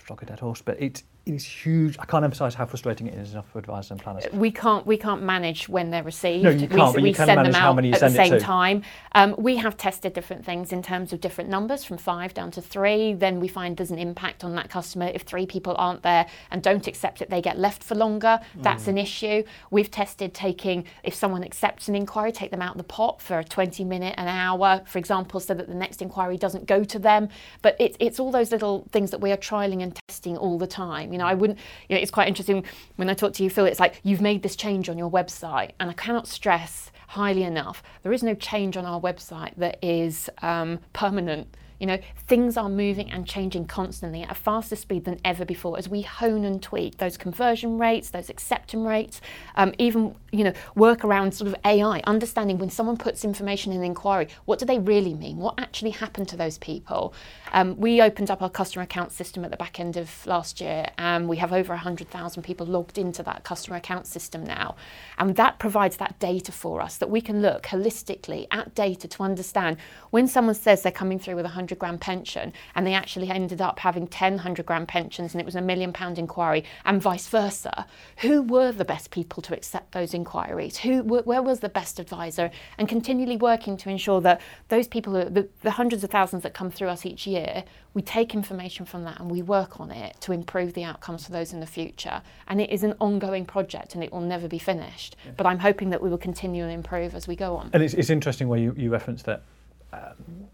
flog a dead horse, but it, it is huge. I can't emphasise how frustrating it is enough for advisors and planners. We can't we can't manage when they're received. No, you can't. We, we can send them out at the same time. Um, we have tested different things in terms of different numbers, from five down to three. Then we find there's an impact on that customer if three people aren't there and don't accept it. They get left for longer. That's mm. an issue. We've tested taking if someone accepts an inquiry, take them out of the pot for a 20 minute, an hour, for example, so that the next inquiry doesn't go to them. But it's it's all those little things that we are trialing and testing all the time. You know, I wouldn't you know, it's quite interesting when I talk to you, Phil. It's like you've made this change on your website, and I cannot stress highly enough there is no change on our website that is um, permanent you know, things are moving and changing constantly at a faster speed than ever before as we hone and tweak those conversion rates, those acceptance rates, um, even, you know, work around sort of AI, understanding when someone puts information in an inquiry, what do they really mean? What actually happened to those people? Um, we opened up our customer account system at the back end of last year, and we have over 100,000 people logged into that customer account system now. And that provides that data for us that we can look holistically at data to understand when someone says they're coming through with a 100 grand pension and they actually ended up having 10 100 grand pensions and it was a million pound inquiry and vice versa, who were the best people to accept those inquiries? Who, where was the best advisor? And continually working to ensure that those people, the, the hundreds of thousands that come through us each year, we take information from that and we work on it to improve the outcomes for those in the future. And it is an ongoing project and it will never be finished. Yeah. But I'm hoping that we will continue and improve as we go on. And it's, it's interesting where you, you referenced that. Um,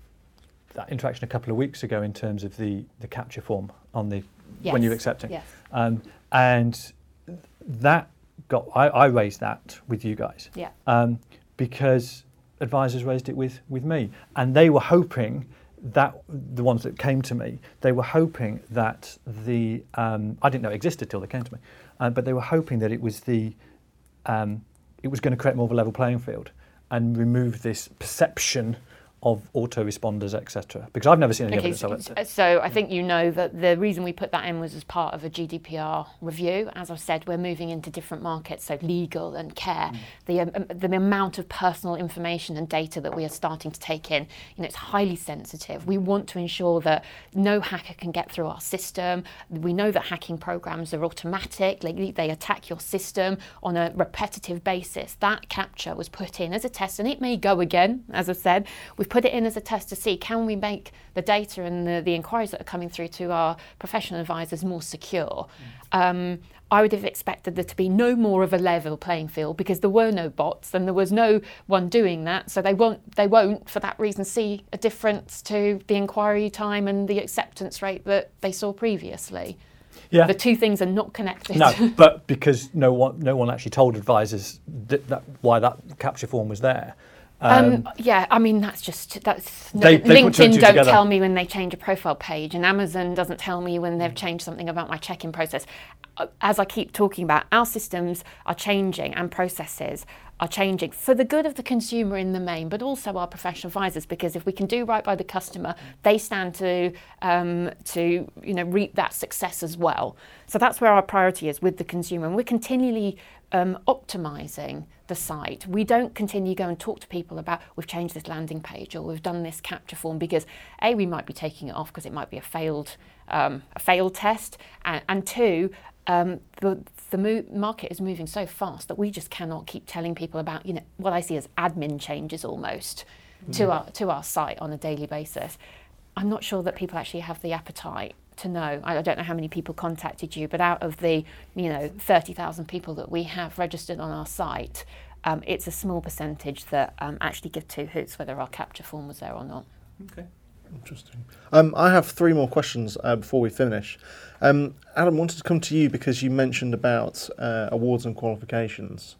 that interaction a couple of weeks ago in terms of the, the capture form on the yes. when you're accepting. Yes. Um, and that got I, I, raised that with you guys. Yeah. Um, because advisors raised it with with me, and they were hoping that the ones that came to me, they were hoping that the um, I didn't know it existed till they came to me, uh, but they were hoping that it was the um, it was going to create more of a level playing field and remove this perception of autoresponders, etc. Because I've never seen any okay, evidence so, of it. So I think you know that the reason we put that in was as part of a GDPR review. As I've said, we're moving into different markets, so legal and care. Mm. The, um, the amount of personal information and data that we are starting to take in, you know, it's highly sensitive. We want to ensure that no hacker can get through our system. We know that hacking programs are automatic; like they attack your system on a repetitive basis. That capture was put in as a test, and it may go again. As I said, we've put it in as a test to see can we make the data and the, the inquiries that are coming through to our professional advisors more secure. Um, I would have expected there to be no more of a level playing field because there were no bots and there was no one doing that. So they won't they won't for that reason see a difference to the inquiry time and the acceptance rate that they saw previously. Yeah. The two things are not connected. No, but because no one no one actually told advisors that, that why that capture form was there. Um, um, yeah, I mean that's just that's they, they LinkedIn don't tell me when they change a profile page, and Amazon doesn't tell me when they've changed something about my check-in process. Uh, as I keep talking about, our systems are changing and processes are changing for the good of the consumer in the main, but also our professional advisors. Because if we can do right by the customer, they stand to um, to you know reap that success as well. So that's where our priority is with the consumer, and we're continually um, optimizing the site. We don't continue go and talk to people about we've changed this landing page or we've done this capture form because a we might be taking it off because it might be a failed um, a failed test, and, and two. Um, the the mo- market is moving so fast that we just cannot keep telling people about you know what I see as admin changes almost mm. to our to our site on a daily basis. I'm not sure that people actually have the appetite to know. I don't know how many people contacted you, but out of the you know 30,000 people that we have registered on our site, um, it's a small percentage that um, actually give two hoots whether our capture form was there or not. Okay. Interesting. Um, I have three more questions uh, before we finish. Um, Adam, wanted to come to you because you mentioned about uh, awards and qualifications.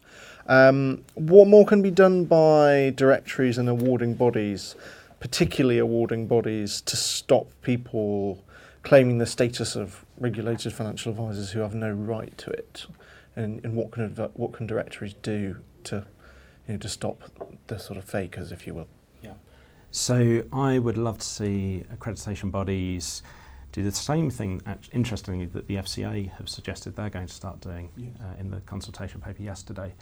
Um, what more can be done by directories and awarding bodies, particularly awarding bodies, to stop people claiming the status of regulated financial advisors who have no right to it? And, and what can what can directories do to you know, to stop the sort of fakers, if you will? Yeah. So I would love to see accreditation bodies do the same thing, interestingly, that the FCA have suggested they're going to start doing yeah. uh, in the consultation paper yesterday,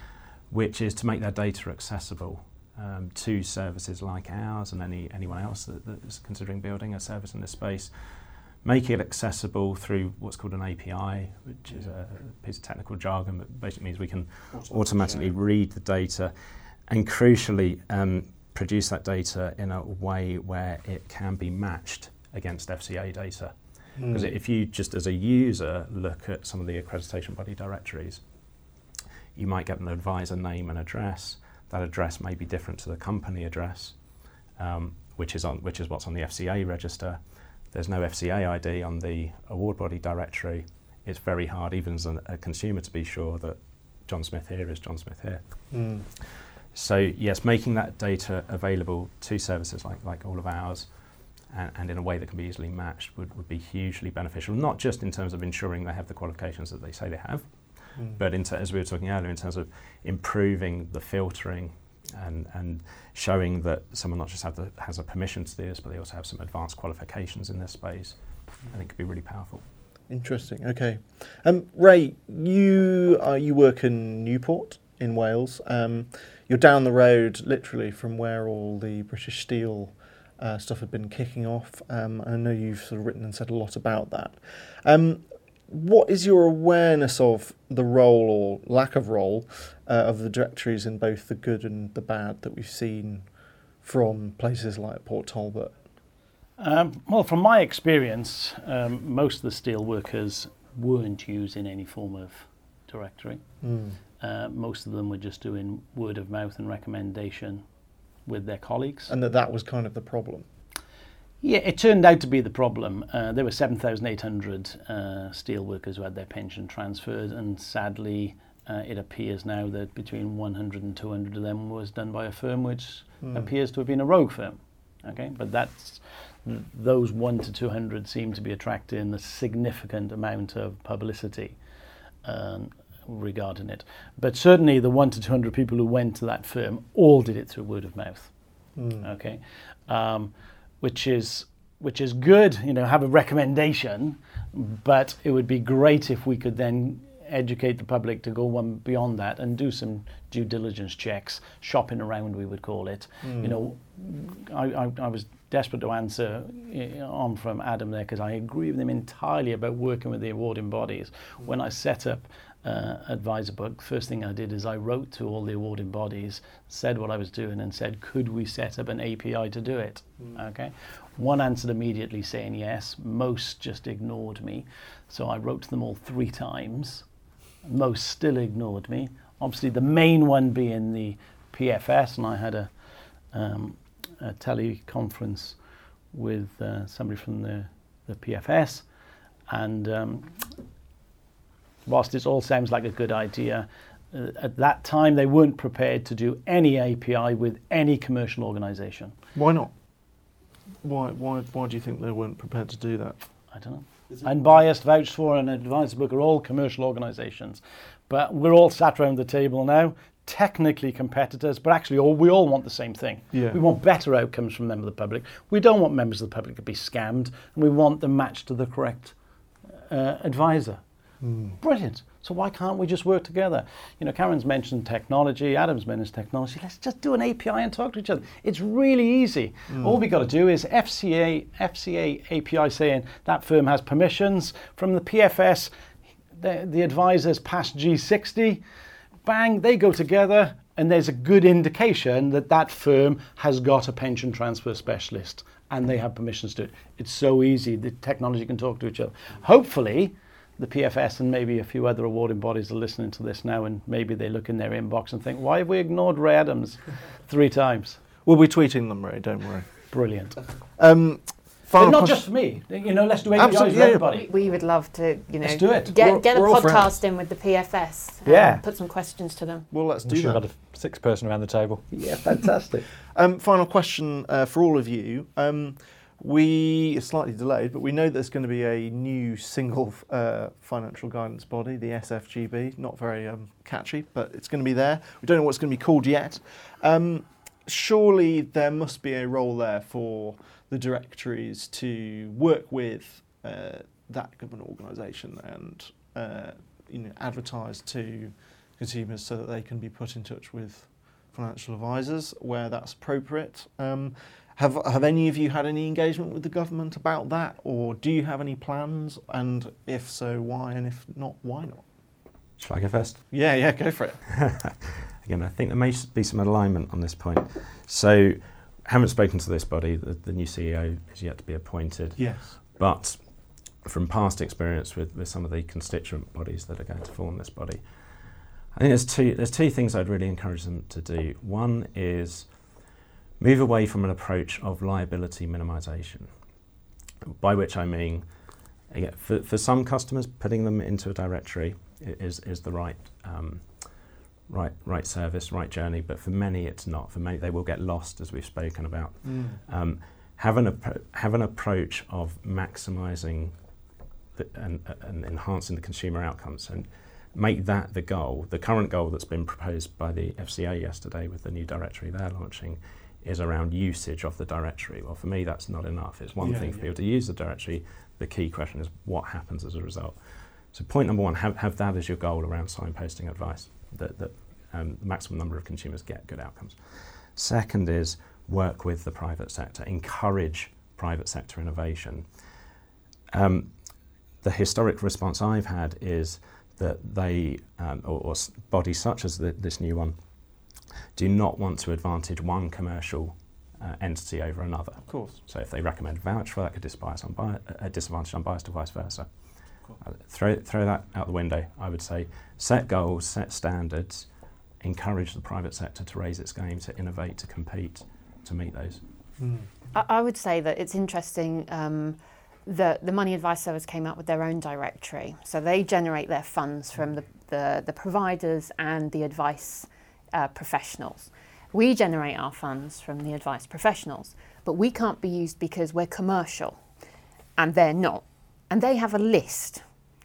which is to make their data accessible um, to services like ours and any anyone else that, that is considering building a service in this space make it accessible through what's called an API, which is a piece of technical jargon that basically means we can automatically read the data and crucially um, produce that data in a way where it can be matched against FCA data. Because mm. if you just as a user look at some of the accreditation body directories, you might get an advisor name and address. That address may be different to the company address, um, which is on which is what's on the FCA register. There's no FCA ID on the award body directory. It's very hard, even as a, a consumer, to be sure that John Smith here is John Smith here. Mm. So yes, making that data available to services like, like all of ours and, and, in a way that can be easily matched would, would be hugely beneficial, not just in terms of ensuring they have the qualifications that they say they have, mm. but in as we were talking earlier, in terms of improving the filtering and, and showing that someone not just the, has a permission to do this, but they also have some advanced qualifications in this space, I think could be really powerful. Interesting. Okay, um, Ray, you uh, you work in Newport in Wales. Um, you're down the road, literally from where all the British Steel uh, stuff had been kicking off. Um, I know you've sort of written and said a lot about that. Um, what is your awareness of the role or lack of role uh, of the directories in both the good and the bad that we've seen from places like Port Talbot? Um, well, from my experience, um, most of the steel workers weren't using any form of directory. Mm. Uh, most of them were just doing word of mouth and recommendation with their colleagues. And that that was kind of the problem. Yeah, it turned out to be the problem. Uh, there were 7,800 uh, steel workers who had their pension transferred, and sadly, uh, it appears now that between 100 and 200 of them was done by a firm which mm. appears to have been a rogue firm. Okay, but that's those one to 200 seem to be attracting a significant amount of publicity um, regarding it. But certainly, the one to 200 people who went to that firm all did it through word of mouth. Mm. Okay. Um, which is which is good, you know, have a recommendation, but it would be great if we could then educate the public to go one beyond that and do some due diligence checks, shopping around, we would call it. Mm. You know, I, I, I, was desperate to answer eh, on from Adam there because I agree with him entirely about working with the awarding bodies. Mm. When I set up uh, Adviserbook, first thing I did is I wrote to all the awarding bodies, said what I was doing, and said, could we set up an API to do it? Mm. Okay. One answered immediately saying yes. Most just ignored me. So I wrote to them all three times. Most still ignored me. Obviously, the main one being the PFS, and I had a, um, a teleconference with uh, somebody from the, the PFS, and um, whilst this all sounds like a good idea, uh, at that time they weren't prepared to do any API with any commercial organisation. Why not? Why, why, why do you think they weren't prepared to do that? I don't know. Unbiased, VouchedFor, and Adviserbook are all commercial organisations. But we're all sat around the table now, technically competitors, but actually all, we all want the same thing. Yeah. We want better outcomes from members of the public. We don't want members of the public to be scammed, and we want them matched to the correct uh, advisor. Mm. Brilliant. So why can't we just work together? You know, Karen's mentioned technology, Adam's mentioned technology. Let's just do an API and talk to each other. It's really easy. Mm. All we got to do is FCA FCA API saying that firm has permissions from the PFS. The, the advisors pass G60. Bang, they go together, and there's a good indication that that firm has got a pension transfer specialist and they have permissions to it. It's so easy. The technology can talk to each other. Hopefully the PFS and maybe a few other awarding bodies are listening to this now, and maybe they look in their inbox and think, "Why have we ignored Ray Adams three times?" We'll be tweeting them, Ray. Don't worry. Brilliant. Um, but not just for me. You know, let's do APIs for everybody. We would love to, you know, let's do it. Get, get a podcast in with the PFS. Yeah. Put some questions to them. Well, let's I'm do sure that. got a six person around the table. Yeah, fantastic. um, final question uh, for all of you. Um, we slightly delayed, but we know there's going to be a new single uh, financial guidance body, the SFGB. Not very um, catchy, but it's going to be there. We don't know what it's going to be called yet. Um, surely there must be a role there for the directories to work with uh, that government organisation and uh, you know advertise to consumers so that they can be put in touch with financial advisors where that's appropriate. Um, have have any of you had any engagement with the government about that, or do you have any plans? And if so, why? And if not, why not? Shall I go first? Yeah, yeah, go for it. Again, I think there may be some alignment on this point. So, haven't spoken to this body. The, the new CEO is yet to be appointed. Yes. But from past experience with, with some of the constituent bodies that are going to form this body, I think there's two there's two things I'd really encourage them to do. One is move away from an approach of liability minimization, by which I mean, again, for, for some customers, putting them into a directory is, is the right, um, right, right service, right journey, but for many it's not. For many, they will get lost, as we've spoken about. Mm. Um, have, an appro- have an approach of maximizing the, and, and enhancing the consumer outcomes. And make that the goal. The current goal that's been proposed by the FCA yesterday with the new directory they're launching is around usage of the directory. Well, for me, that's not enough. It's one yeah, thing for yeah. people to use the directory. The key question is what happens as a result. So, point number one: have, have that as your goal around signposting advice. That, that um, maximum number of consumers get good outcomes. Second is work with the private sector, encourage private sector innovation. Um, the historic response I've had is that they, um, or, or, bodies such as the, this new one, do not want to advantage one commercial uh, entity over another. Of course. So if they recommend a voucher, that could disadvantage unbi- uh, disadvantage unbiased or vice versa. Uh, throw, throw that out the window. I would say set goals, set standards, encourage the private sector to raise its game, to innovate, to compete, to meet those. Mm. I, I, would say that it's interesting um, that the Money Advice Service came out with their own directory. So they generate their funds from the, the, the providers and the advice uh, professionals. We generate our funds from the advice professionals, but we can't be used because we're commercial and they're not. And they have a list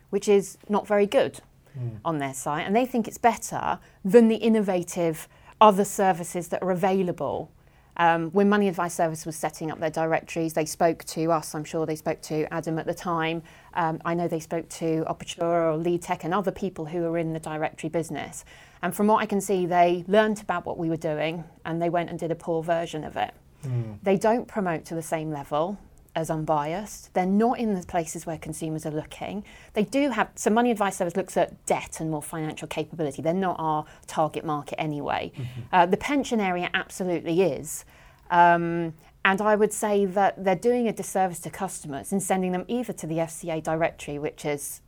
which is not very good mm. on their site, and they think it's better than the innovative other services that are available. Um, when Money Advice Service was setting up their directories, they spoke to us. I'm sure they spoke to Adam at the time. Um, I know they spoke to Operatura or Lead Tech and other people who were in the directory business. And from what I can see, they learnt about what we were doing and they went and did a poor version of it. Mm. They don't promote to the same level as unbiased. They're not in the places where consumers are looking. They do have, so Money Advice Service looks at debt and more financial capability. They're not our target market anyway. Mm-hmm. Uh, the pension area absolutely is. Um, and I would say that they're doing a disservice to customers in sending them either to the FCA directory, which is,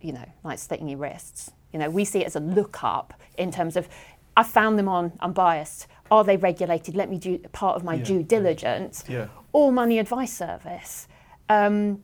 you know, like slitting your wrists. You know, we see it as a lookup in terms of, I found them on unbiased. Are they regulated? Let me do part of my yeah, due diligence. Yeah. Or money advice service. Um,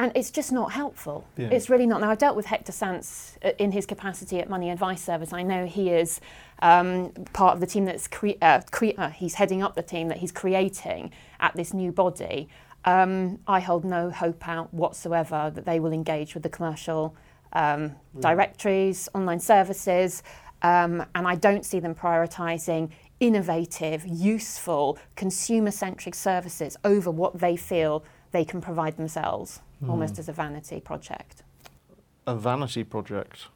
and it's just not helpful. Yeah. It's really not. Now, I've dealt with Hector Sants uh, in his capacity at Money Advice Service. I know he is um, part of the team that's cre- uh, cre- uh, he's heading up the team that he's creating at this new body. Um, I hold no hope out whatsoever that they will engage with the commercial um, directories, online services, um, and I don't see them prioritising innovative, useful, consumer centric services over what they feel they can provide themselves, mm. almost as a vanity project. A vanity project?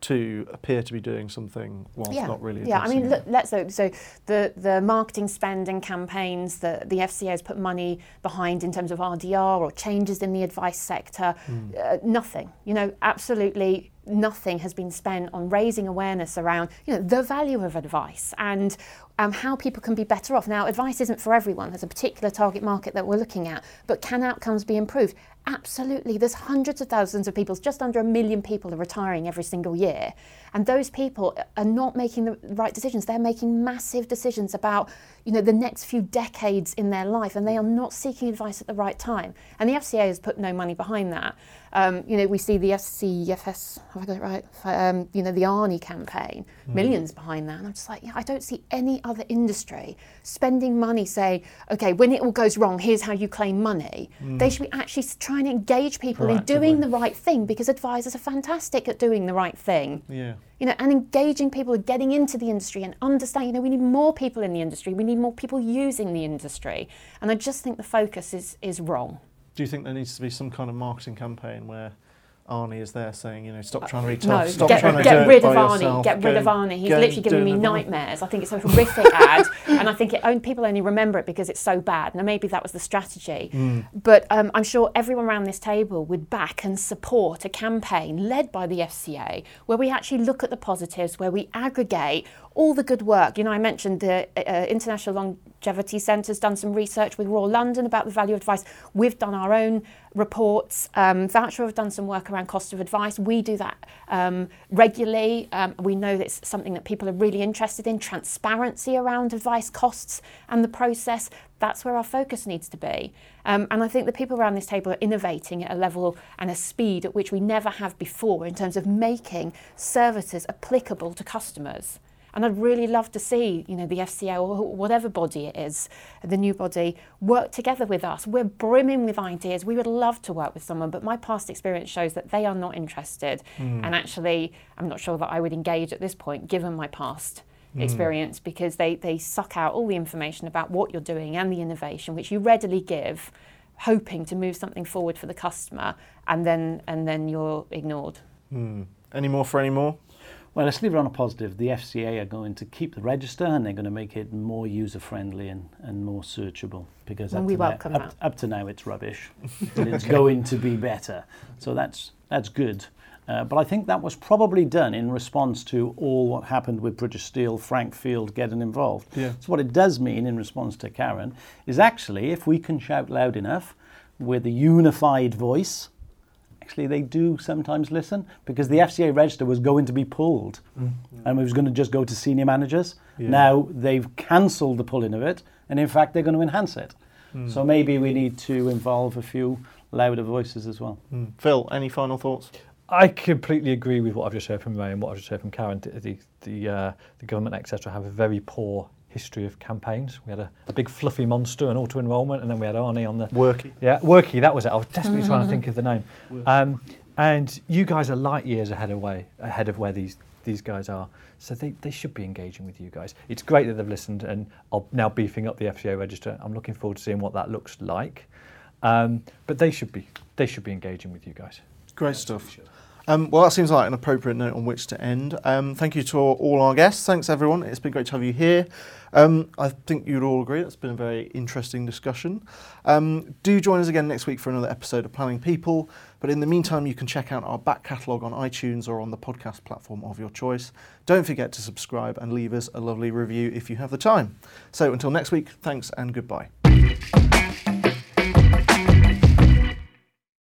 to appear to be doing something whilst yeah. not really. Yeah, I mean, look, let's so, so the the marketing spend and campaigns that the FCA has put money behind in terms of RDR or changes in the advice sector, mm. uh, nothing. You know, absolutely nothing has been spent on raising awareness around you know the value of advice and um, how people can be better off. Now, advice isn't for everyone. There's a particular target market that we're looking at, but can outcomes be improved? Absolutely. There's hundreds of thousands of people, just under a million people are retiring every single year. And those people are not making the right decisions. They're making massive decisions about, you know, the next few decades in their life, and they are not seeking advice at the right time. And the FCA has put no money behind that. Um, you know, we see the FCFS, have I got it right? Um, you know, the Arnie campaign, mm. millions behind that. And I'm just like, yeah, I don't see any other industry spending money saying, okay, when it all goes wrong, here's how you claim money. Mm. They should be actually trying to engage people in doing the right thing because advisors are fantastic at doing the right thing. Yeah you know, and engaging people, and getting into the industry and understanding, you know, we need more people in the industry, we need more people using the industry. And I just think the focus is, is wrong. Do you think there needs to be some kind of marketing campaign where Arnie is there saying, you know, stop trying to be tough, no, stop get, trying to get rid of Arnie, yourself. get rid of Arnie. He's literally giving me nightmares. I think it's a horrific ad, and I think it, people only remember it because it's so bad. Now maybe that was the strategy, mm. but um, I'm sure everyone around this table would back and support a campaign led by the FCA where we actually look at the positives, where we aggregate all the good work. You know, I mentioned the uh, uh International Longevity Centre's done some research with Royal London about the value of advice. We've done our own reports. Um, VouchedFor have done some work around cost of advice. We do that um, regularly. Um, we know that it's something that people are really interested in transparency around advice costs and the process. That's where our focus needs to be. Um, and I think the people around this table are innovating at a level and a speed at which we never have before in terms of making services applicable to customers. And I'd really love to see, you know, the FCA or whatever body it is, the new body, work together with us. We're brimming with ideas. We would love to work with someone, but my past experience shows that they are not interested. Mm. And actually, I'm not sure that I would engage at this point, given my past mm. experience, because they, they suck out all the information about what you're doing and the innovation, which you readily give, hoping to move something forward for the customer, and then and then you're ignored. Mm. Any more for any more? Well, let's leave it on a positive. The FCA are going to keep the register and they're going to make it more user friendly and, and more searchable because up, we to welcome now, up, up to now it's rubbish. but it's going to be better. So that's that's good. Uh, but I think that was probably done in response to all what happened with British Steel, Frank Field getting involved. Yeah. So what it does mean in response to Karen is actually if we can shout loud enough with a unified voice, actually they do sometimes listen because the FCA register was going to be pulled and it was going to just go to senior managers. Yeah. Now they've cancelled the pulling of it and in fact they're going to enhance it. So maybe we need to involve a few louder voices as well. Mm. Phil, any final thoughts? I completely agree with what I've just heard from Ray and what I've just heard from Karen. The the the, uh, the government, etc., have a very poor history of campaigns. We had a, a big fluffy monster, and auto enrolment, and then we had Arnie on the Workie. yeah Workie. That was it. I was desperately trying to think of the name. Um, and you guys are light years ahead of way ahead of where these these guys are. So they, they should be engaging with you guys. It's great that they've listened and are now beefing up the FCA register. I'm looking forward to seeing what that looks like. Um, but they should be they should be engaging with you guys. Great stuff. Um, well, that seems like an appropriate note on which to end. Um, thank you to all our guests. Thanks, everyone. It's been great to have you here. Um, I think you'd all agree that's been a very interesting discussion. Um, do join us again next week for another episode of Planning People. But in the meantime, you can check out our back catalogue on iTunes or on the podcast platform of your choice. Don't forget to subscribe and leave us a lovely review if you have the time. So until next week, thanks and goodbye.